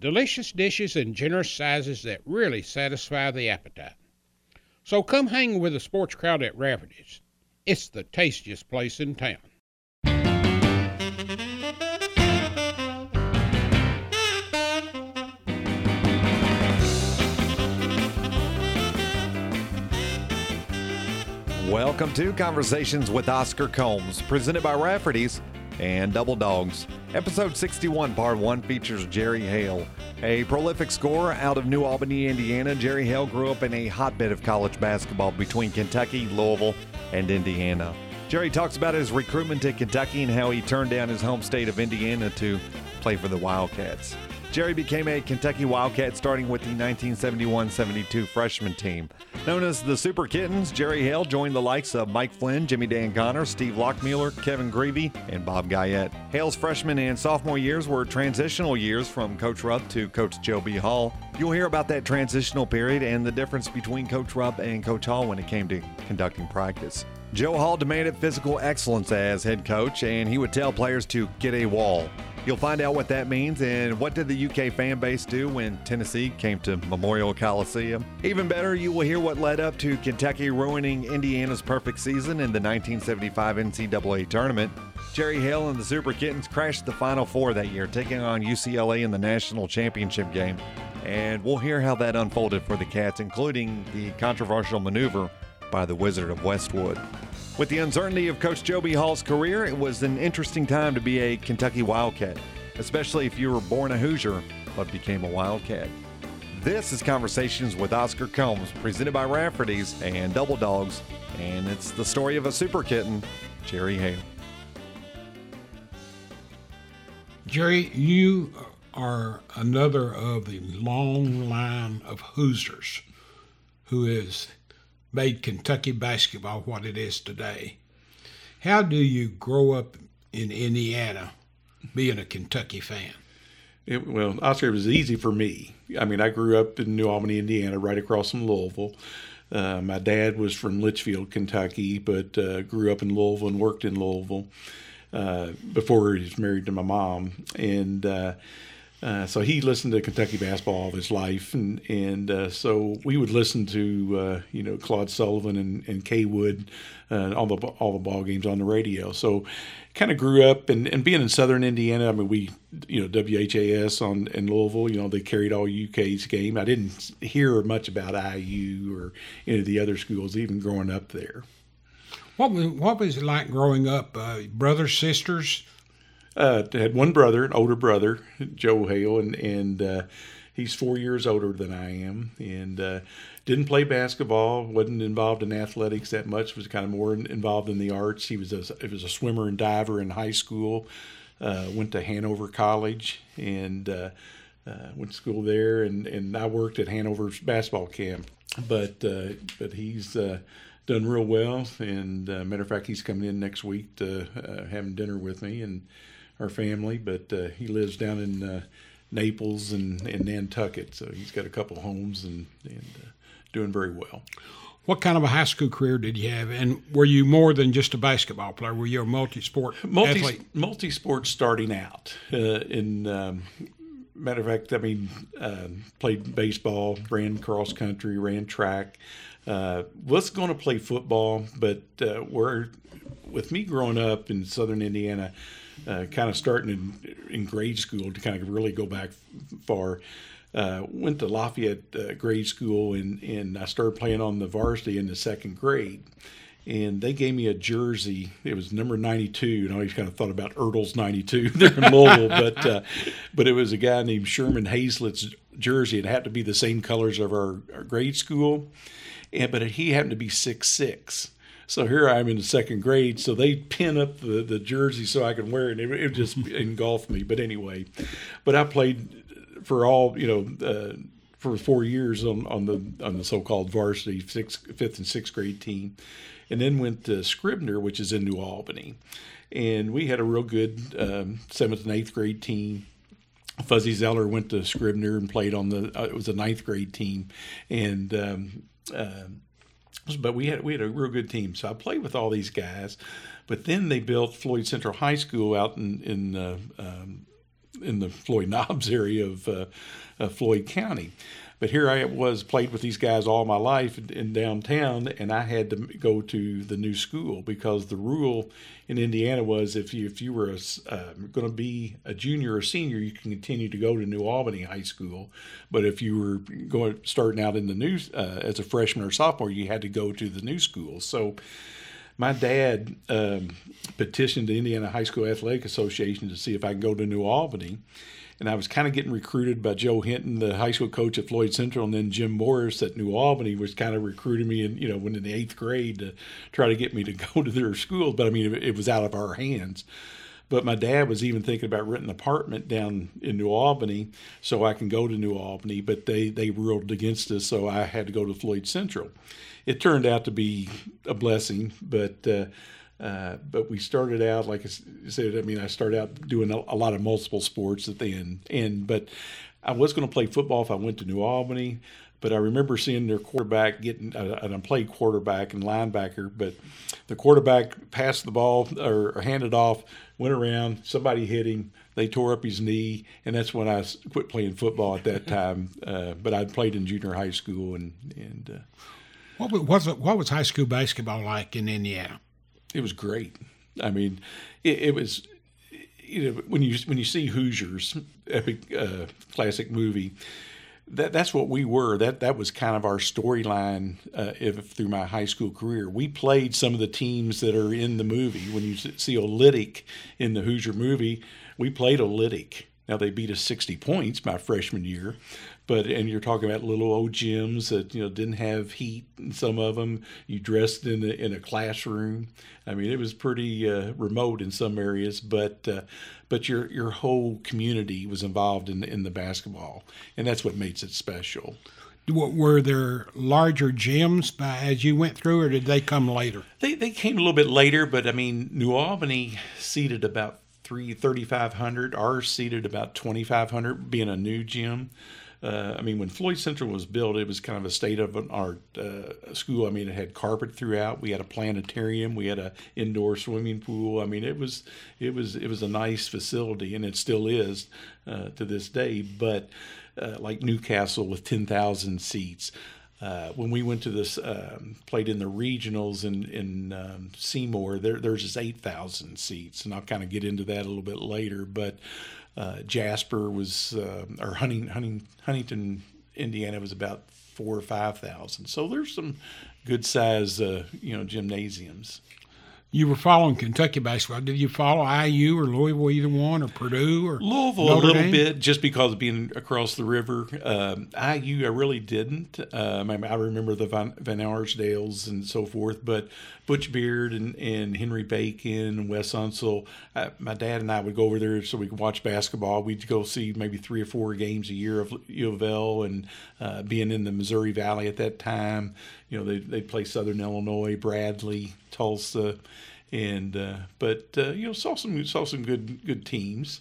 delicious dishes in generous sizes that really satisfy the appetite. So come hang with the sports crowd at Rafferty's. It's the tastiest place in town. Welcome to Conversations with Oscar Combs, presented by Rafferty's and Double Dogs. Episode 61, Part 1, features Jerry Hale. A prolific scorer out of New Albany, Indiana, Jerry Hale grew up in a hotbed of college basketball between Kentucky, Louisville, and Indiana. Jerry talks about his recruitment to Kentucky and how he turned down his home state of Indiana to play for the Wildcats. Jerry became a Kentucky Wildcat starting with the 1971 72 freshman team. Known as the Super Kittens, Jerry Hale joined the likes of Mike Flynn, Jimmy Dan Connor, Steve Lochmueller, Kevin Grevey, and Bob Guyette. Hale's freshman and sophomore years were transitional years from Coach Rupp to Coach Joe B. Hall. You'll hear about that transitional period and the difference between Coach Rupp and Coach Hall when it came to conducting practice. Joe Hall demanded physical excellence as head coach, and he would tell players to get a wall. You'll find out what that means and what did the UK fan base do when Tennessee came to Memorial Coliseum. Even better, you will hear what led up to Kentucky ruining Indiana's perfect season in the 1975 NCAA tournament. Jerry Hale and the Super Kittens crashed the Final Four that year, taking on UCLA in the national championship game. And we'll hear how that unfolded for the Cats, including the controversial maneuver by the Wizard of Westwood. With the uncertainty of Coach Joe B. Hall's career, it was an interesting time to be a Kentucky Wildcat, especially if you were born a Hoosier but became a Wildcat. This is Conversations with Oscar Combs, presented by Rafferty's and Double Dogs, and it's the story of a super kitten, Jerry Hale. Jerry, you are another of the long line of Hoosiers who has made Kentucky basketball what it is today. How do you grow up in Indiana being a Kentucky fan? It, well, Oscar, it was easy for me. I mean, I grew up in New Albany, Indiana, right across from Louisville. Uh, my dad was from Litchfield, Kentucky, but uh, grew up in Louisville and worked in Louisville uh, before he was married to my mom. And uh, so he listened to Kentucky basketball all his life, and and uh, so we would listen to uh, you know Claude Sullivan and, and Cawood, uh, all the all the ball games on the radio. So kind of grew up and, and being in Southern Indiana. I mean, we you know WHAS on in Louisville. You know they carried all UK's game. I didn't hear much about IU or any of the other schools even growing up there. What was what was it like growing up? Uh, brothers, sisters uh, had one brother, an older brother, Joe Hale, and and uh, he's four years older than I am, and uh, didn't play basketball, wasn't involved in athletics that much, was kind of more involved in the arts. He was a he was a swimmer and diver in high school. Uh, went to Hanover College and uh, uh, went to school there, and, and I worked at Hanover's basketball camp. But but he's done real well. And uh, matter of fact, he's coming in next week to uh, having dinner with me, and our family, but uh, he lives down in uh, Naples and, and Nantucket, so he's got a couple homes and, and uh, doing very well. What kind of a high school career did you have, and were you more than just a basketball player? Were you a multi-sport multi athlete? multi-sport starting out. Uh, in um, matter of fact, I mean, uh, played baseball, ran cross country, ran track. Uh, was going to play football, but uh, where with me growing up in Southern Indiana, uh, kind of starting in, in grade school to kind of really go back far. Uh, went to Lafayette uh, grade school and, and I started playing on the varsity in the second grade. And they gave me a jersey. It was number 92. And I always kind of thought about Oertel's 92 there in Louisville. but, uh, but it was a guy named Sherman Hazlett's jersey. It had to be the same colors of our, our grade school. And, but he happened to be six six. So here I'm in the second grade. So they pin up the, the jersey so I can wear it. It, it just engulfed me. But anyway, but I played for all you know. Uh, for four years on, on the on the so-called varsity sixth, fifth and sixth grade team, and then went to Scribner, which is in New Albany, and we had a real good um, seventh and eighth grade team. Fuzzy Zoeller went to Scribner and played on the uh, it was a ninth grade team, and um, uh, but we had we had a real good team. So I played with all these guys, but then they built Floyd Central High School out in in uh, um, in the Floyd Knobs area of, uh, of Floyd County. But here I was, played with these guys all my life in, in downtown, and I had to go to the new school because the rule in Indiana was if you if you were uh, going to be a junior or senior, you can continue to go to New Albany High School, but if you were going starting out in the new uh, as a freshman or sophomore, you had to go to the new school. So my dad um, petitioned the Indiana High School Athletic Association to see if I could go to New Albany and I was kind of getting recruited by Joe Hinton, the high school coach at Floyd Central, and then Jim Morris at New Albany was kind of recruiting me, and you know, when in the eighth grade to try to get me to go to their school. But I mean, it, it was out of our hands. But my dad was even thinking about renting an apartment down in New Albany so I can go to New Albany, but they, they ruled against us, so I had to go to Floyd Central. It turned out to be a blessing, but uh, uh, but we started out, like I said, I mean, I started out doing a, a lot of multiple sports at the end. And but I was going to play football if I went to New Albany. But I remember seeing their quarterback getting, uh, and I played quarterback and linebacker, but the quarterback passed the ball or, or handed off, went around, somebody hit him, they tore up his knee, and that's when I quit playing football at that time. Uh, but I'd played in junior high school, and and uh, what was what was high school basketball like in Indiana? It was great. I mean, it, it was you know when you when you see Hoosiers epic uh, classic movie. That, that's what we were. That that was kind of our storyline uh, through my high school career. We played some of the teams that are in the movie. When you see Oolitic in the Hoosier movie, we played Oolitic. Now they beat us 60 points my freshman year, but and you're talking about little old gyms that you know didn't have heat in some of them. You dressed in a, in a classroom. I mean, it was pretty uh, remote in some areas, but uh, but your your whole community was involved in in the basketball, and that's what makes it special. Were there larger gyms by, as you went through, or did they come later? They they came a little bit later, but I mean, New Albany seated about three thirty five hundred. Ours seated about twenty five hundred, being a new gym. Uh, I mean, when Floyd Central was built, it was kind of a state of an art uh, school. I mean, it had carpet throughout. We had a planetarium. We had an indoor swimming pool. I mean, it was it was it was a nice facility, and it still is uh, to this day. But uh, like Newcastle with ten thousand seats. Uh, when we went to this, um, played in the regionals in in um, Seymour, there, there's just eight thousand seats, and I'll kind of get into that a little bit later. But uh, Jasper was, uh, or Hunting, Hunting, Huntington, Indiana was about four or five thousand. So there's some good size, uh, you know, gymnasiums you were following Kentucky basketball. Did you follow IU or Louisville, either one, or Purdue or Louisville Notre a little Dame? bit, just because of being across the river. Um, IU, I really didn't. Um, I remember the Van, Van Arsdales and so forth, but Butch Beard and, and Henry Bacon and Wes Unseld, uh, my dad and I would go over there so we could watch basketball. We'd go see maybe three or four games a year of U of L, and uh, being in the Missouri Valley at that time, you know, they they'd play Southern Illinois, Bradley, Tulsa, and uh, but uh, you know saw some saw some good good teams.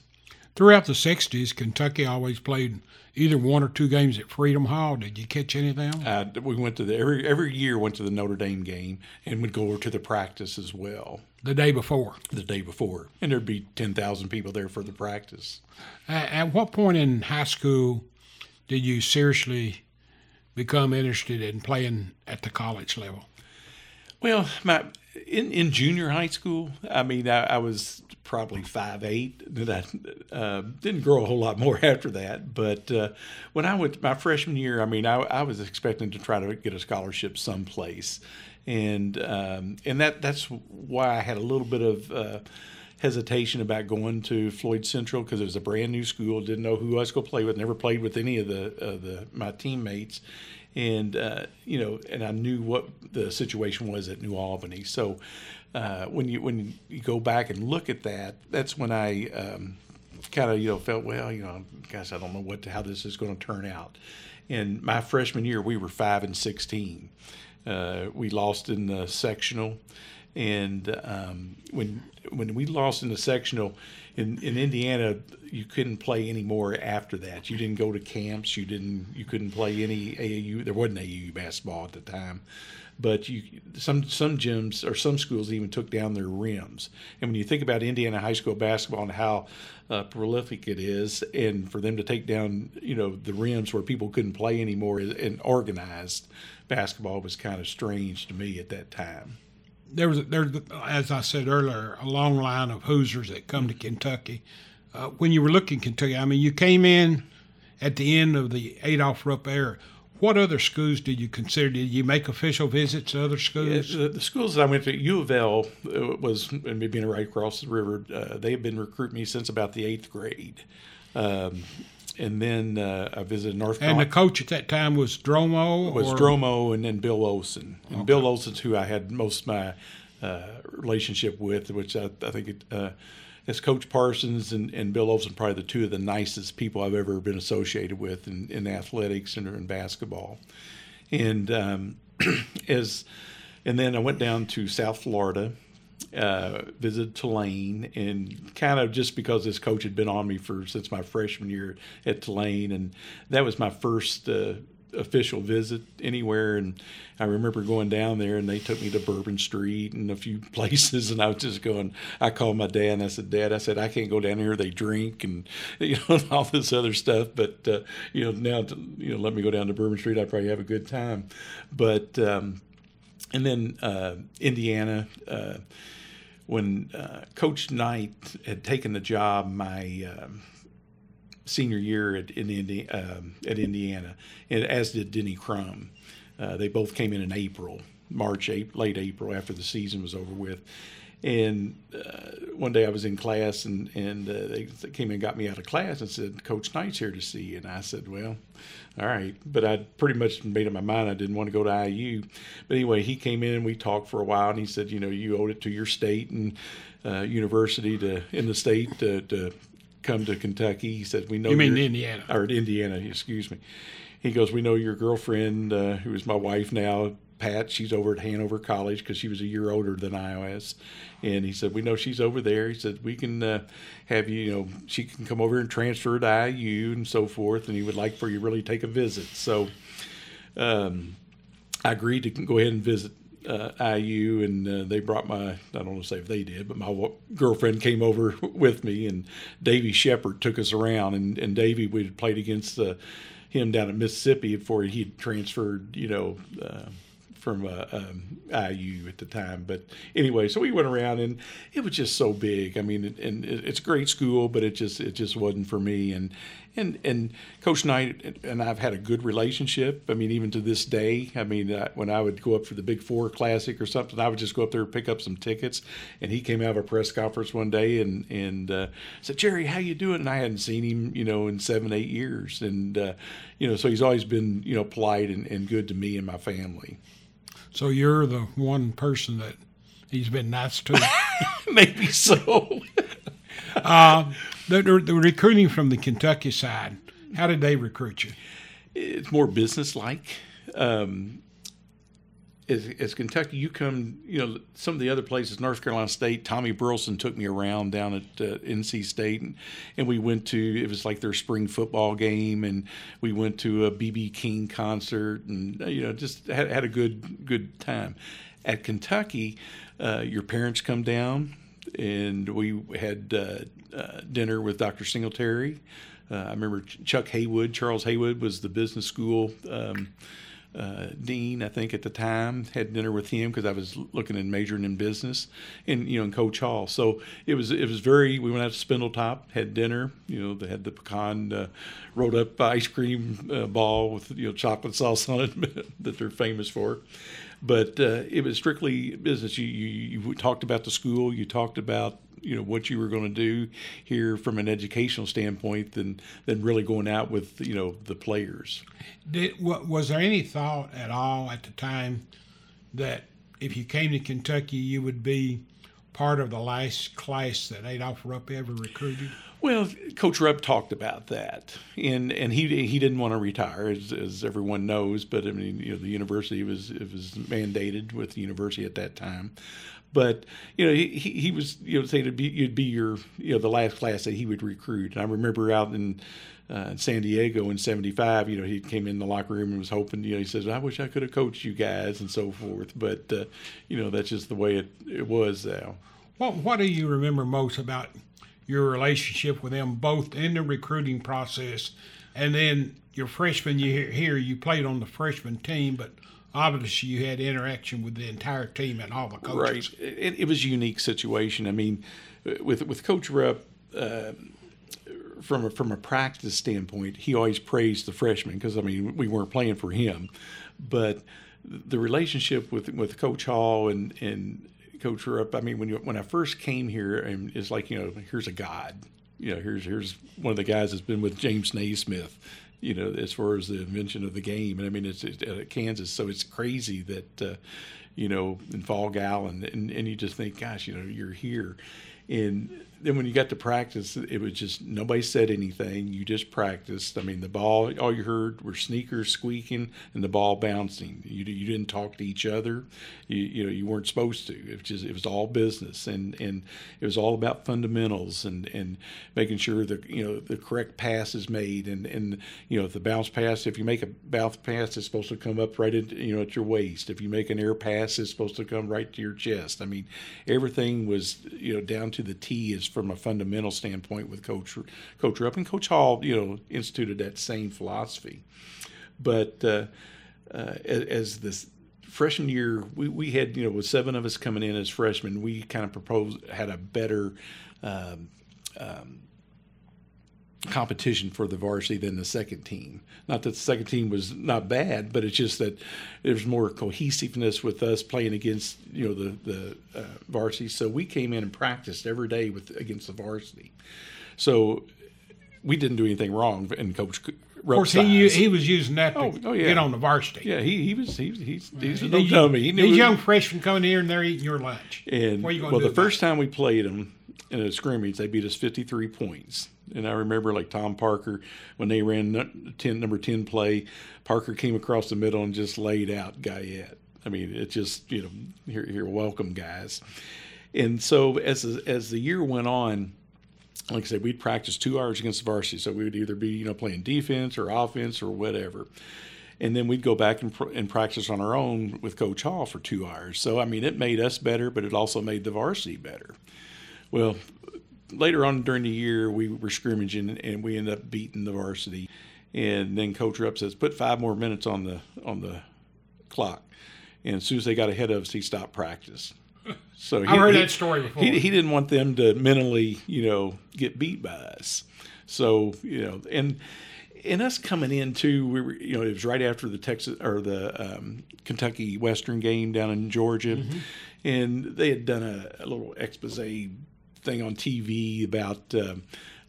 Throughout the '60s, Kentucky always played either one or two games at Freedom Hall. Did you catch any of them? Uh, we went to the every every year went to the Notre Dame game and would go over to the practice as well. The day before. The day before, and there'd be ten thousand people there for the practice. at what point in high school did you seriously become interested in playing at the college level? Well, my in, in junior high school, I mean, I, I was probably five eight. I uh, didn't grow a whole lot more after that. But uh, when I went my freshman year, I mean, I, I, was expecting to try to get a scholarship someplace, and um, and that that's why I had a little bit of. Uh, hesitation about going to Floyd Central because it was a brand new school. Didn't know who I was going to play with. Never played with any of the uh, the my teammates, and uh, you know, and I knew what the situation was at New Albany. So uh, when you when you go back and look at that, that's when I um, kind of you know felt well, you know, guys, I don't know what how this is going to turn out. And my freshman year, we were five and sixteen. Uh, we lost in the sectional, and um, when when we lost in the sectional in, in Indiana, you couldn't play anymore after that. You didn't go to camps. You didn't. You couldn't play any AAU. There wasn't AAU basketball at the time, but you some some gyms or some schools even took down their rims. And when you think about Indiana high school basketball and how uh, prolific it is, and for them to take down you know the rims where people couldn't play anymore and organized basketball was kind of strange to me at that time. There was there, as I said earlier, a long line of Hoosiers that come to Kentucky. Uh, when you were looking Kentucky, I mean, you came in at the end of the Adolph Rupp era. What other schools did you consider? Did you make official visits to other schools? Yeah, the, the, schools that I went to, U of L uh, was, and being right across the river, uh, they have been recruiting me since about the eighth grade. Um, and then uh, I visited North. And the coach at that time was Dromo. Was or? Dromo, and then Bill Olson. And okay. Bill Olson's who I had most of my uh, relationship with, which I, I think it, uh, as Coach Parsons and, and Bill Olson, probably the two of the nicest people I've ever been associated with in, in athletics and in basketball. And um, as and then I went down to South Florida uh, visited Tulane, and kind of just because this coach had been on me for since my freshman year at Tulane, and that was my first uh, official visit anywhere. And I remember going down there, and they took me to Bourbon Street and a few places, and I was just going. I called my dad, and I said, "Dad, I said I can't go down here. They drink and you know all this other stuff. But uh, you know now, to, you know, let me go down to Bourbon Street. I probably have a good time." But um, and then uh, Indiana. Uh, when uh, Coach Knight had taken the job my um, senior year at, in Indi- um, at Indiana, and as did Denny Crum. Uh, they both came in in April, March, April, late April, after the season was over with. And uh, one day I was in class, and and uh, they came and got me out of class and said, "Coach Knight's here to see you." And I said, "Well, all right." But I pretty much made up my mind I didn't want to go to IU. But anyway, he came in and we talked for a while, and he said, "You know, you owed it to your state and uh, university to in the state to, to come to Kentucky." He said, "We know you mean Indiana or Indiana, excuse me." He goes, "We know your girlfriend, uh, who is my wife now, Pat, she's over at Hanover College because she was a year older than I was. And he said, We know she's over there. He said, We can uh, have you, you know, she can come over and transfer to IU and so forth. And he would like for you to really take a visit. So um, I agreed to go ahead and visit uh, IU, and uh, they brought my, I don't want to say if they did, but my w- girlfriend came over with me, and Davy Shepard took us around. And, and Davy, we had played against uh, him down at Mississippi before he transferred, you know uh, from uh, um, IU at the time. But anyway, so we went around and it was just so big. I mean, and it, it's a great school, but it just it just wasn't for me. And and and Coach Knight and I've had a good relationship. I mean, even to this day. I mean, uh, when I would go up for the Big Four Classic or something, I would just go up there and pick up some tickets. And he came out of a press conference one day and and uh, said, "Jerry, how you doing?" And I hadn't seen him, you know, in seven eight years. And uh, you know, so he's always been you know polite and, and good to me and my family. So you're the one person that he's been nice to. Maybe so. uh, the, the, recruiting from the Kentucky side, how did they recruit you? It's more business-like. Um, as, as, Kentucky, you come, you know, some of the other places, North Carolina State, Tommy Burleson took me around down at uh, NC State, and, and we went to, it was like their spring football game, and we went to a BB King concert, and, you know, just had, had a good, good time. At Kentucky, uh, your parents come down, and we had uh, uh dinner with Dr. Singletary. Uh, I remember Chuck Haywood, Charles Haywood was the business school. Um, uh, dean, I think at the time, had dinner with him because I was looking and majoring in business, and you know, in Coach Hall. So it was it was very. We went out to Spindletop, had dinner. You know, they had the pecan uh, rolled up ice cream uh, ball with you know chocolate sauce on it that they're famous for. But uh, it was strictly business. You, you you talked about the school. You talked about you know what you were going to do here from an educational standpoint than than really going out with you know the players. Did, was there any thought at all at the time that if you came to Kentucky, you would be part of the last class that Adolph Rupp ever recruited? Well, Coach Rupp talked about that, and and he he didn't want to retire, as, as everyone knows. But I mean, you know, the university was it was mandated with the university at that time. But you know, he, he was you know saying it'd be you'd be your you know the last class that he would recruit. And I remember out in uh, San Diego in '75, you know, he came in the locker room and was hoping, you know, he says, "I wish I could have coached you guys" and so forth. But uh, you know, that's just the way it, it was now. What What do you remember most about your relationship with them, both in the recruiting process, and then your freshman year here? You played on the freshman team, but obviously you had interaction with the entire team and all the coaches. Right. It, it was a unique situation. I mean, with with Coach Rupp. Uh, from a, from a practice standpoint, he always praised the freshmen because I mean we weren't playing for him, but the relationship with with Coach Hall and and Coach Rupp. I mean when you, when I first came here, and it's like you know here's a god, you know here's here's one of the guys that's been with James Naismith, you know as far as the invention of the game, and I mean it's, it's at Kansas, so it's crazy that. Uh, you know, in Phog Allen, and, and you just think, gosh, you know, you're here. And then when you got to practice, it was just nobody said anything. You just practiced. I mean, the ball, all you heard were sneakers squeaking and the ball bouncing. You, you didn't talk to each other. You, you know, you weren't supposed to. It was just, it was all business, and and it was all about fundamentals and and making sure that you know the correct pass is made, and and you know the bounce pass, if you make a bounce pass, it's supposed to come up right at you know at your waist. If you make an air pass, it's supposed to come right to your chest. I mean, everything was you know down to the T is from a fundamental standpoint with Coach Coach Rupp and Coach Hall. You know, instituted that same philosophy. But uh, uh, as this freshman year, we, we had you know with seven of us coming in as freshmen, we kind of proposed had a better. Um, um, competition for the varsity than the second team. Not that the second team was not bad, but it's just that there's more cohesiveness with us playing against you know the the uh, varsity. So we came in and practiced every day with against the varsity. So we didn't do anything wrong, and Coach. Of course, he he was using that to oh, oh, yeah. get on the varsity. Yeah, he he was he, he's he's no dummy. He these young freshmen coming here and they're eating your lunch. And well, the first time we played them in a scrimmage, they beat us 53 points. And I remember like Tom Parker when they ran 10 number 10 play, Parker came across the middle and just laid out Guyette. I mean, it just you know, here, here, welcome guys. And so as as the year went on, like I said, we'd practice two hours against the varsity, so we would either be you know playing defense or offense or whatever. And then we'd go back and, pr- and practice on our own with Coach Hall for two hours. So I mean, it made us better, but it also made the varsity better. Well, later on during the year, we were scrimmaging and we ended up beating the varsity. And then Coach Rupp says, "Put five more minutes on the on the clock." And as soon as they got ahead of us, he stopped practice. So he, I heard he, that story before. He, he didn't want them to mentally, you know, get beat by us. So you know, and and us coming in too, we were, you know, it was right after the Texas or the um, Kentucky Western game down in Georgia, mm-hmm. and they had done a, a little expose thing on TV about uh,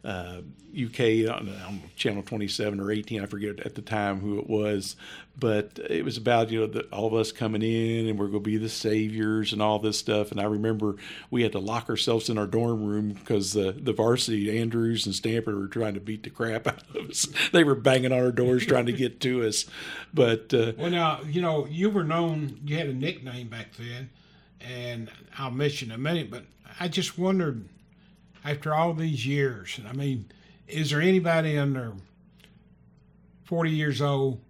uh, UK on, on, channel 27 or 18, I forget at the time who it was, but it was about you know the, all of us coming in and we're going to be the saviors and all this stuff. And I remember we had to lock ourselves in our dorm room because the the varsity Andrews and Stanford were trying to beat the crap out of us. They were banging on our doors trying to get to us. But uh, well, now you know you were known. You had a nickname back then, and I'll mention in a minute, but I just wondered, after all these years, I mean, is there anybody under 40 years old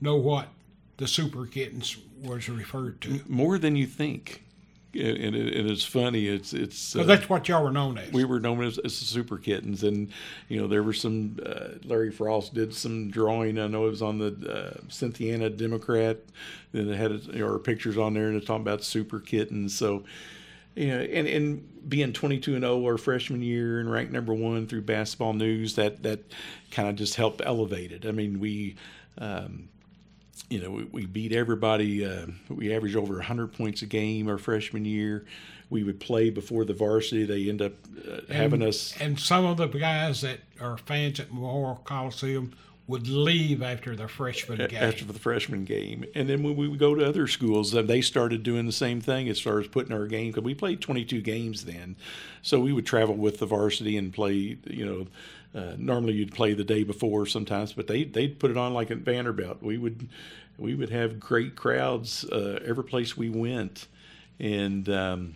know what the super kittens was referred to? More than you think. And, it, and it's funny. It's it's uh, that's what y'all were known as. We were known as, as the Super Kittens, and you know there were some. Uh, Larry Frost did some drawing. I know it was on the uh, Cynthiana Democrat, and it had you know, pictures on there, and it's talking about Super Kittens. So you know, and, and being 22 and 0 our freshman year and ranked number one through basketball news, that, that kind of just helped elevate it. I mean, we, um, you know, we, we beat everybody. Uh, we averaged over 100 points a game our freshman year. We would play before the varsity. They end up uh, having and, us. And some of the guys that are fans at Memorial Coliseum would leave after their freshman game. After the freshman game, and then when we would go to other schools, they started doing the same thing as far as putting our game. Because we played 22 games then, so we would travel with the varsity and play. You know. Uh, normally you'd play the day before sometimes, but they they'd put it on like at Vanderbilt. We would we would have great crowds uh, every place we went, and um,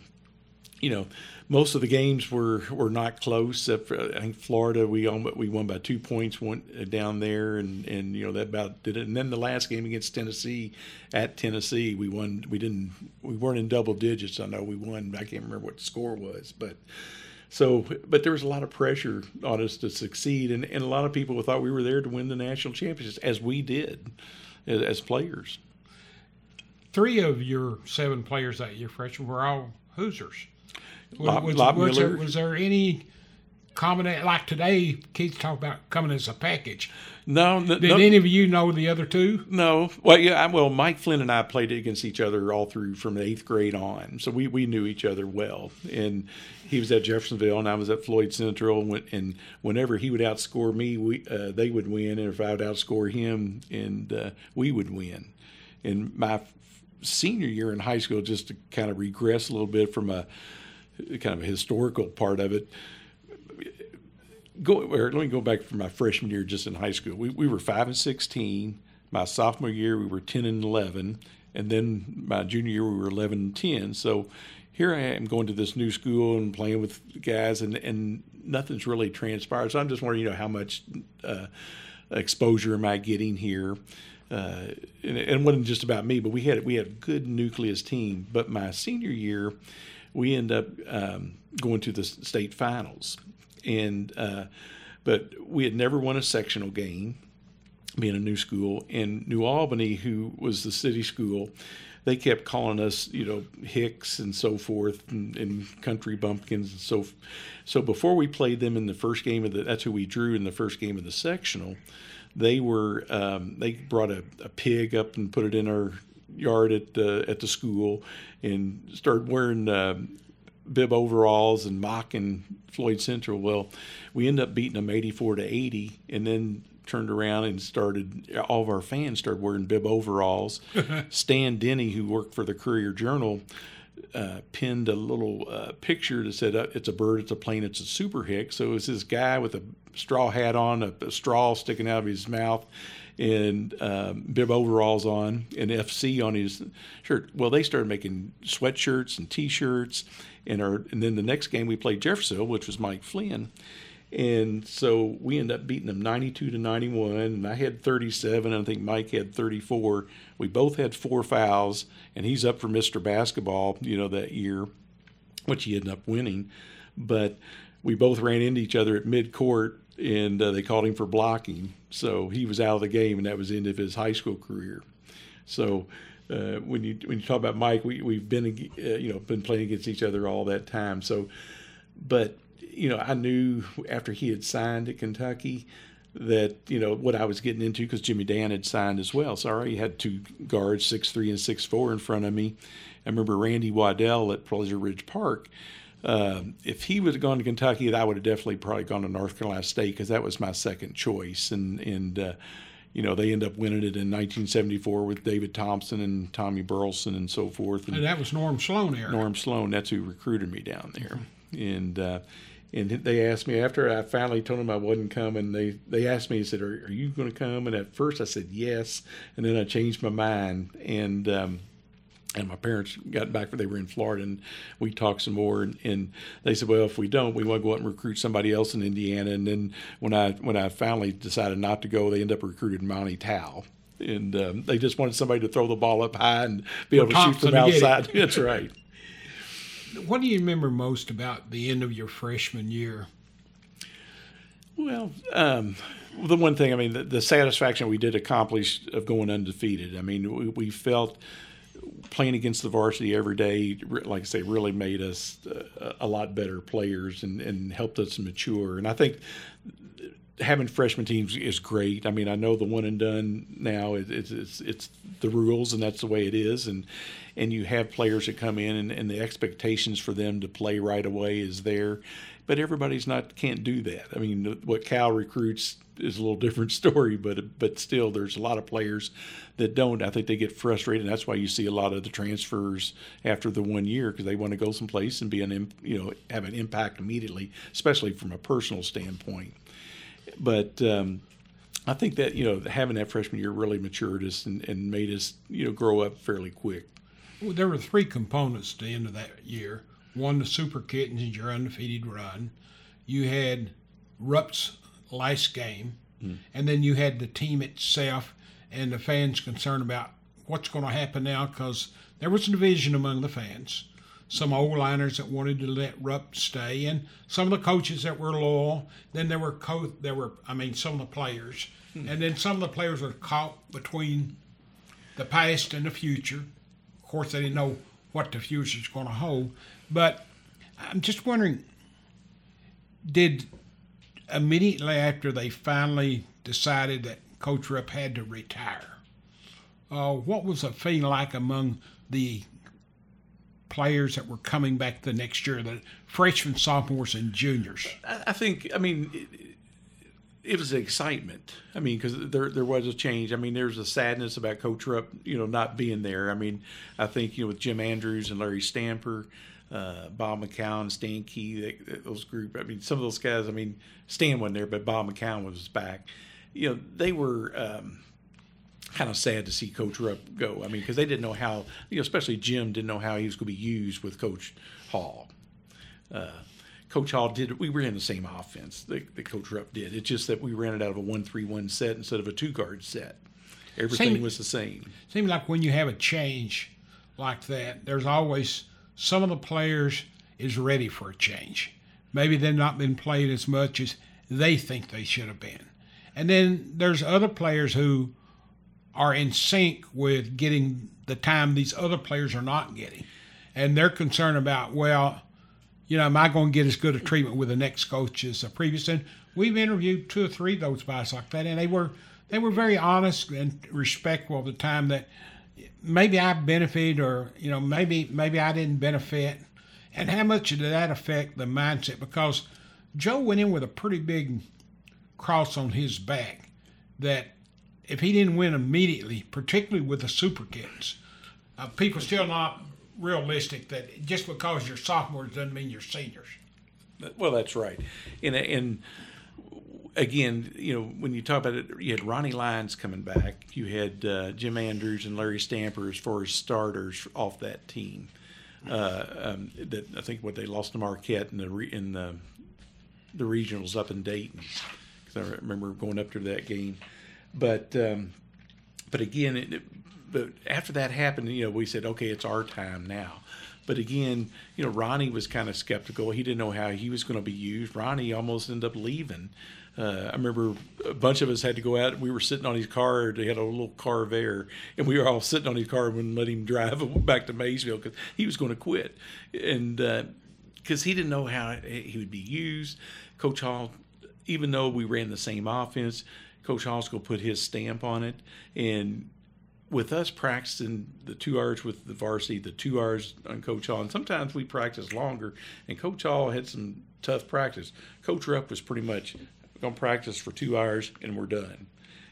you know most of the games were, were not close. I think Florida we we won by two points went uh, down there, and, and you know that about did it. And then the last game against Tennessee at Tennessee, we won. We didn't we weren't in double digits. I know we won. I can't remember what the score was, but. So, but there was a lot of pressure on us to succeed, and, and a lot of people thought we were there to win the national championships, as we did as, as players. Three of your seven players that year, freshman, were all Hoosiers. Lob, was, Lob was, there, was there any common like today? Kids talk about coming as a package. No, no Did no, any of you know the other two? No. Well, yeah. I- Well, Mike Flynn and I played against each other all through from eighth grade on, so we, we knew each other well. And he was at Jeffersonville, and I was at Floyd Central. And, when, and whenever he would outscore me, we uh, they would win, and if I would outscore him, and uh, we would win. And my senior year in high school, just to kind of regress a little bit from a kind of a historical part of it, go let me go back from my freshman year just in high school. We we were five and sixteen. My sophomore year we were ten and eleven, and then my junior year we were eleven and ten. So here I am going to this new school and playing with guys, and and nothing's really transpired. So I'm just wondering, you know, how much uh, exposure am I getting here? Uh, and, and it wasn't just about me, but we had we had a good nucleus team. But my senior year, we end up um, going to the state finals, and uh, but we had never won a sectional game, being a new school. And New Albany, who was the city school, they kept calling us, you know, Hicks and so forth, and, and country bumpkins and so. So before we played them in the first game of the, that's who we drew in the first game of the sectional. They were um, they brought a, a pig up and put it in our yard at the at the school, and started wearing. Uh, bib overalls and mocking Floyd Central. Well, we ended up beating them 84 to 80, and then turned around and started. All of our fans started wearing bib overalls. Stan Denny, who worked for the Courier Journal, uh, pinned a little uh, picture that said, uh, "It's a bird, it's a plane, it's a super hick." So it was this guy with a straw hat on, a, a straw sticking out of his mouth, and um, bib overalls on, and FC on his shirt. Well, they started making sweatshirts and T-shirts, and our and then the next game we played Jeffersonville, which was Mike Flynn. And so we ended up beating them 92 to 91. And I had 37, and I think Mike had 34. We both had four fouls, and he's up for Mr. Basketball, you know, that year, which he ended up winning. But we both ran into each other at mid court, and uh, they called him for blocking. So he was out of the game, and that was the end of his high school career. So uh, when you when you talk about Mike, we we've been uh, you know been playing against each other all that time. So, but you know, I knew after he had signed at Kentucky that you know what I was getting into because Jimmy Dan had signed as well. So I already had two guards, six three and six four, in front of me. I remember Randy Waddell at Pleasure Ridge Park. Uh, if he would have gone to Kentucky, I would have definitely probably gone to North Carolina State because that was my second choice. And and uh, you know they end up winning it in 1974 with David Thompson and Tommy Burleson and so forth. And that was Norm Sloan era. Norm Sloan, that's who recruited me down there. And uh, and they asked me after I finally told them I wasn't coming. They they asked me, they said, "Are, are you going to come?" And at first I said yes, and then I changed my mind. And um, and my parents got back for they were in Florida, and we talked some more. And, and they said, "Well, if we don't, we want to go out and recruit somebody else in Indiana." And then when I when I finally decided not to go, they ended up recruiting Monte Towe. And um, they just wanted somebody to throw the ball up high and be able to shoot from to get it. outside. That's right. What do you remember most about the end of your freshman year? Well, um, the one thing, I mean, the, the satisfaction we did accomplish of going undefeated. I mean, we, we felt playing against the varsity every day, like I say, really made us uh, a lot better players and, and helped us mature. And I think having freshman teams is great. I mean, I know the one and done now is it's, it's, it's the rules and that's the way it is, and and you have players that come in and, and the expectations for them to play right away is there, but everybody's not can't do that. I mean, what Cal recruits is a little different story, but but still, there's a lot of players that don't. I think they get frustrated. That's why you see a lot of the transfers after the one year because they want to go someplace and be an you know have an impact immediately, especially from a personal standpoint. But um, I think that you know having that freshman year really matured us and, and made us you know grow up fairly quick. Well, there were three components to the end of that year. One, the Super Kittens and your undefeated run. You had Rupp's last game, mm. and then you had the team itself and the fans concerned about what's going to happen now because there was a division among the fans. Some old liners that wanted to let Rupp stay, and some of the coaches that were loyal. Then there were co- there were I mean some of the players, mm. and then some of the players were caught between the past and the future. Of course, they didn't know what the future is going to hold, but I'm just wondering, did immediately after they finally decided that Coach Rupp had to retire, uh, what was the feeling like among the players that were coming back the next year, the freshmen, sophomores, and juniors? I think, I mean, it, it was excitement. I mean, because there there was a change. I mean, there's a sadness about Coach Rupp, you know, not being there. I mean, I think you know with Jim Andrews and Larry Stamper, uh, Bob McCown, Stan Key, those group. I mean, some of those guys. I mean, Stan wasn't there, but Bob McCown was back. You know, they were. Um, kind of sad to see Coach Rupp go. I mean, because they didn't know how, you know, especially Jim didn't know how he was going to be used with Coach Hall. Uh, Coach Hall did. We were in the same offense that, that Coach Rupp did. It's just that we ran it out of a one-three-one set instead of a two-guard set. Everything seemed, was the same. Seems like when you have a change like that, there's always some of the players is ready for a change. Maybe they've not been played as much as they think they should have been. And then there's other players who are in sync with getting the time these other players are not getting. And they're concerned about, well, you know, am I going to get as good a treatment with the next coach as the previous? And we've interviewed two or three of those guys like that, and they were they were very honest and respectful of the time that maybe I benefited or you know maybe maybe I didn't benefit, and how much did that affect the mindset? Because Joe went in with a pretty big cross on his back that if he didn't win immediately, particularly with the super kids, uh, people still not realistic that just because you're sophomores doesn't mean you're seniors. Well, that's right, and and again, you know, when you talk about it, you had Ronnie Lyons coming back. You had uh, Jim Andrews and Larry Stamper as far starters off that team. Uh, um, that I think what they lost to Marquette in the re, in the the regionals up in Dayton. Because I remember going up to that game, but um, but again, it, but after that happened, you know, we said, okay, it's our time now. But again, you know, Ronnie was kind of skeptical. He didn't know how he was going to be used. Ronnie almost ended up leaving uh, I remember a bunch of us had to go out. We were sitting on his car. They had a little car there, and we were all sitting on his car and wouldn't let him drive back to Maysville because he was going to quit, and because uh, he didn't know how he would be used. Coach Hall, even though we ran the same offense, Coach to put his stamp on it, and with us practicing the two hours with the varsity, the two hours on Coach Hall, and sometimes we practice longer. And Coach Hall had some tough practice. Coach Rupp was pretty much to practice for two hours and we're done.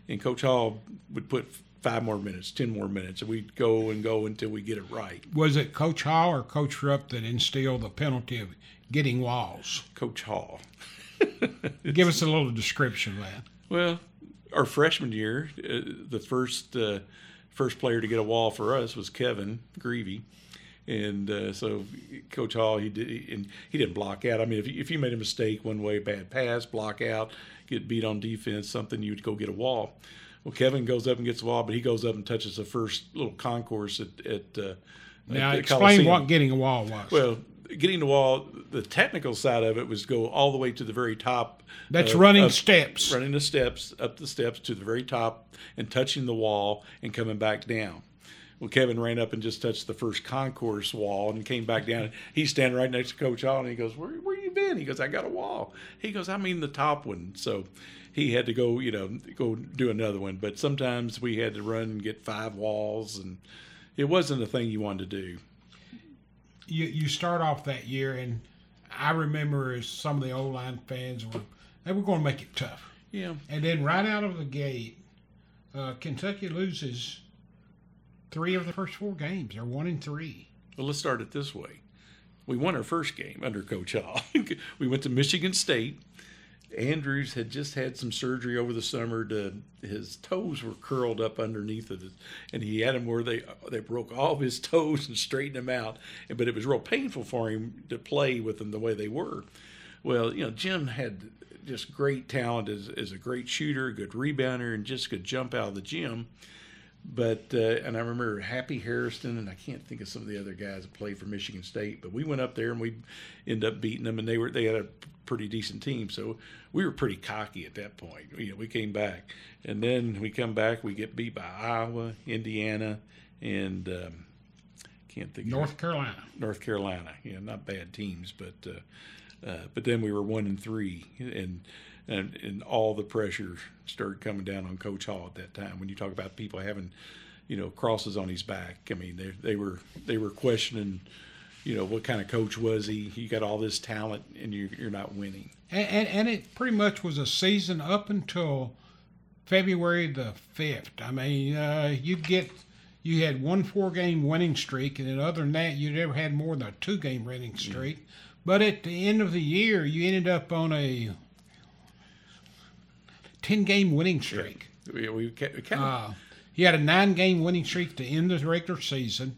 And Coach Hall would put five more minutes, ten more minutes, and we'd go and go until we get it right. Was it Coach Hall or Coach Rupp that instilled the penalty of getting walls? Coach Hall. Give us a little description of that. Well, our freshman year, uh, the first uh, first player to get a wall for us was Kevin Grevey and uh, so Coach Hall, he did, and he didn't block out. I mean, if if you made a mistake one way, bad pass, block out, get beat on defense, something, you'd go get a wall. Well, Kevin goes up and gets the wall, but he goes up and touches the first little concourse at. at uh, now, at explain Coliseum. what getting a wall was. Well, getting the wall, the technical side of it was go all the way to the very top. That's running steps. Running the steps up the steps to the very top and touching the wall and coming back down. Well, Kevin ran up and just touched the first concourse wall and came back down. He's standing right next to Coach Hall, and he goes, "Where, where you been? He goes, I got a wall. He goes, I mean the top one. So he had to go, you know, go do another one. But sometimes we had to run and get five walls, and it wasn't a thing you wanted to do. You you start off that year, and I remember as some of the old line fans were they were going to make it tough. Yeah. And then right out of the gate, uh, Kentucky loses three of the first four games. They're one and three. Well, let's start it this way. We won our first game under Coach Hall. we went to Michigan State. Andrews had just had some surgery over the summer. To his toes were curled up underneath it, and he had them where they they broke all of his toes and straightened them out. But it was real painful for him to play with them the way they were. Well, you know, Jim had just great talent as, as a great shooter, good rebounder, and just could jump out of the gym. But uh, and I remember Happy Harrison, and I can't think of some of the other guys that played for Michigan State. But we went up there and we ended up beating them, and they were they had a pretty decent team. So we were pretty cocky at that point. You know, we came back, and then we come back, we get beat by Iowa, Indiana, and um, can't think North Carolina. North Carolina. Yeah, not bad teams, but uh, uh, but then we were one and three, and and and all the pressure started coming down on Coach Hall at that time. When you talk about people having, you know, crosses on his back, I mean they they were they were questioning, you know, what kind of coach was he? He got all this talent, and you you're not winning. And, and, and it pretty much was a season up until February the fifth. I mean, uh, you get you had one four game winning streak, and then other than that, you never had more than a two game winning streak. Mm. But at the end of the year, you ended up on a 10 game winning streak. Yeah. We, we, we uh, he had a nine game winning streak to end the regular season.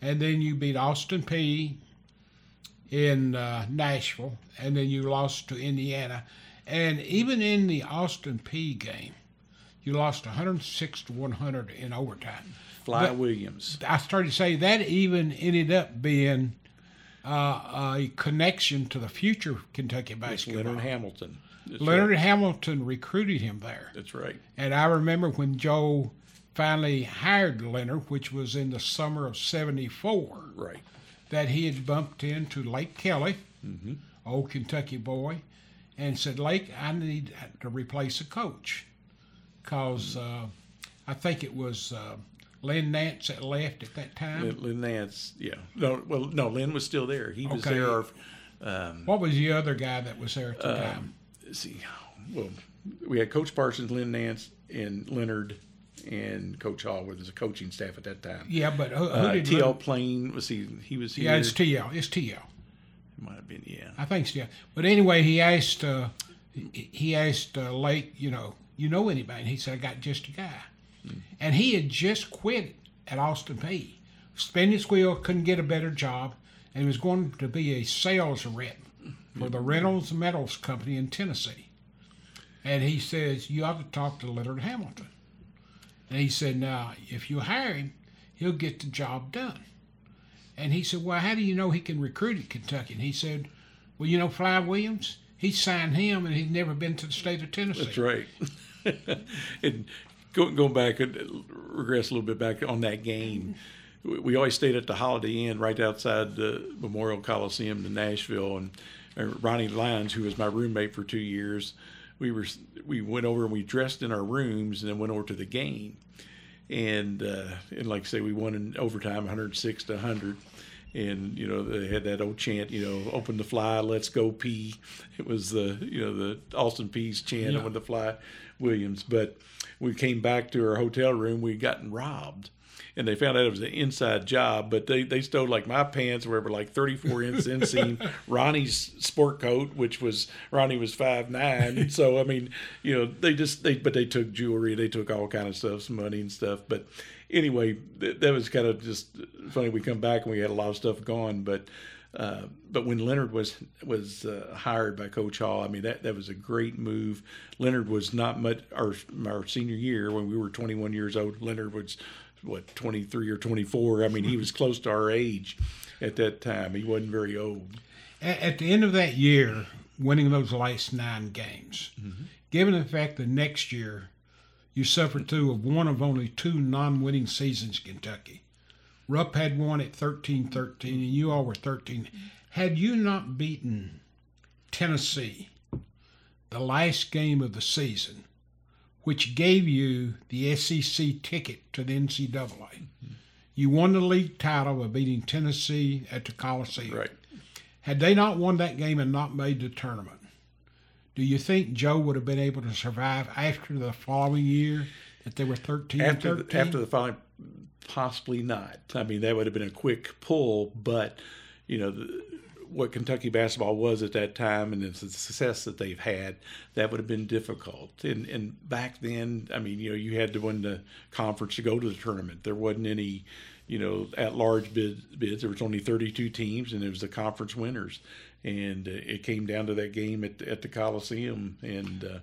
And then you beat Austin Peay in uh, Nashville. And then you lost to Indiana. And even in the Austin Peay game, you lost 106 to 100 in overtime. Fly but Williams. I started to say that even ended up being uh, a connection to the future Kentucky basketball. Leonard Hamilton. That's Leonard right. Hamilton recruited him there. That's right. And I remember when Joe finally hired Leonard, which was in the summer of '74. Right. That he had bumped into Lake Kelly, mm-hmm. old Kentucky boy, and said, "Lake, I need to replace a coach, because uh, I think it was." Uh, Lynn Nance that left at that time. Lynn, Nance, yeah. No, well, no, Lynn was still there. He was okay. there. Um, what was the other guy that was there at the uh, time? See, well, we had Coach Parsons, Lynn Nance, and Leonard, and Coach Hall with his coaching staff at that time. Yeah, but who, who uh, did TL Plain was he? He was here. Yeah, it's TL. It's TL. It might have been, yeah. I think so. But anyway, he asked. Uh, he asked uh, Lake, you know, you know anybody? And he said, I got just a guy. Mm. And he had just quit at Austin Peay. Spin his wheel, couldn't get a better job, and he was going to be a sales rep for the Reynolds Metals Company in Tennessee. And he says, You ought to talk to Leonard Hamilton. And he said, Now, if you hire him, he'll get the job done. And he said, Well, how do you know he can recruit at Kentucky? And he said, Well, you know Fly Williams? He signed him and he'd never been to the state of Tennessee. That's right. and going, going back, and regress a little bit back on that game we always stayed at the Holiday Inn right outside the Memorial Coliseum in Nashville, and Ronnie Lyons, who was my roommate for two years, we were we went over and we dressed in our rooms and then went over to the game, and uh, and like I say, we won in overtime, 106 to 100. And you know they had that old chant, you know, "Open the fly, let's go pee." It was the you know the Austin Peay's chant, yeah. "Open the fly, Williams." But we came back to our hotel room, we'd gotten robbed, and they found out it was an inside job, but they, they stole like my pants were like 34 inch inseam, Ronnie's sport coat, which was Ronnie was five nine. So I mean, you know, they just they but they took jewelry, they took all kind of stuff, some money and stuff. But anyway, that, that was kind of just funny. We come back and we had a lot of stuff gone, but. Uh, but when Leonard was was uh, hired by Coach Hall, I mean that that was a great move. Leonard was not much our our senior year when we were 21 years old. Leonard was what 23 or 24 i mean he was close to our age at that time. He wasn't very old. At the end of that year winning those last nine games mm-hmm. given the fact the next year you suffered through of one of only two non-winning seasons kentucky. Rupp had won at 13-13 and you all were 13 had you not beaten Tennessee, the last game of the season, which gave you the SEC ticket to the NCAA. You won the league title by beating Tennessee at the Coliseum. Right. Had they not won that game and not made the tournament, do you think Joe would have been able to survive after the following year that they were 13 after 13? the, after the following, possibly not. I mean, that would have been a quick pull, but you know the, what Kentucky basketball was at that time and the success that they've had, that would have been difficult. And and back then, I mean, you know, you had to win the conference to go to the tournament. There wasn't any, you know, at large bid, bids. There was only 32 teams, and it was the conference winners. And uh, it came down to that game at at the Coliseum, and uh,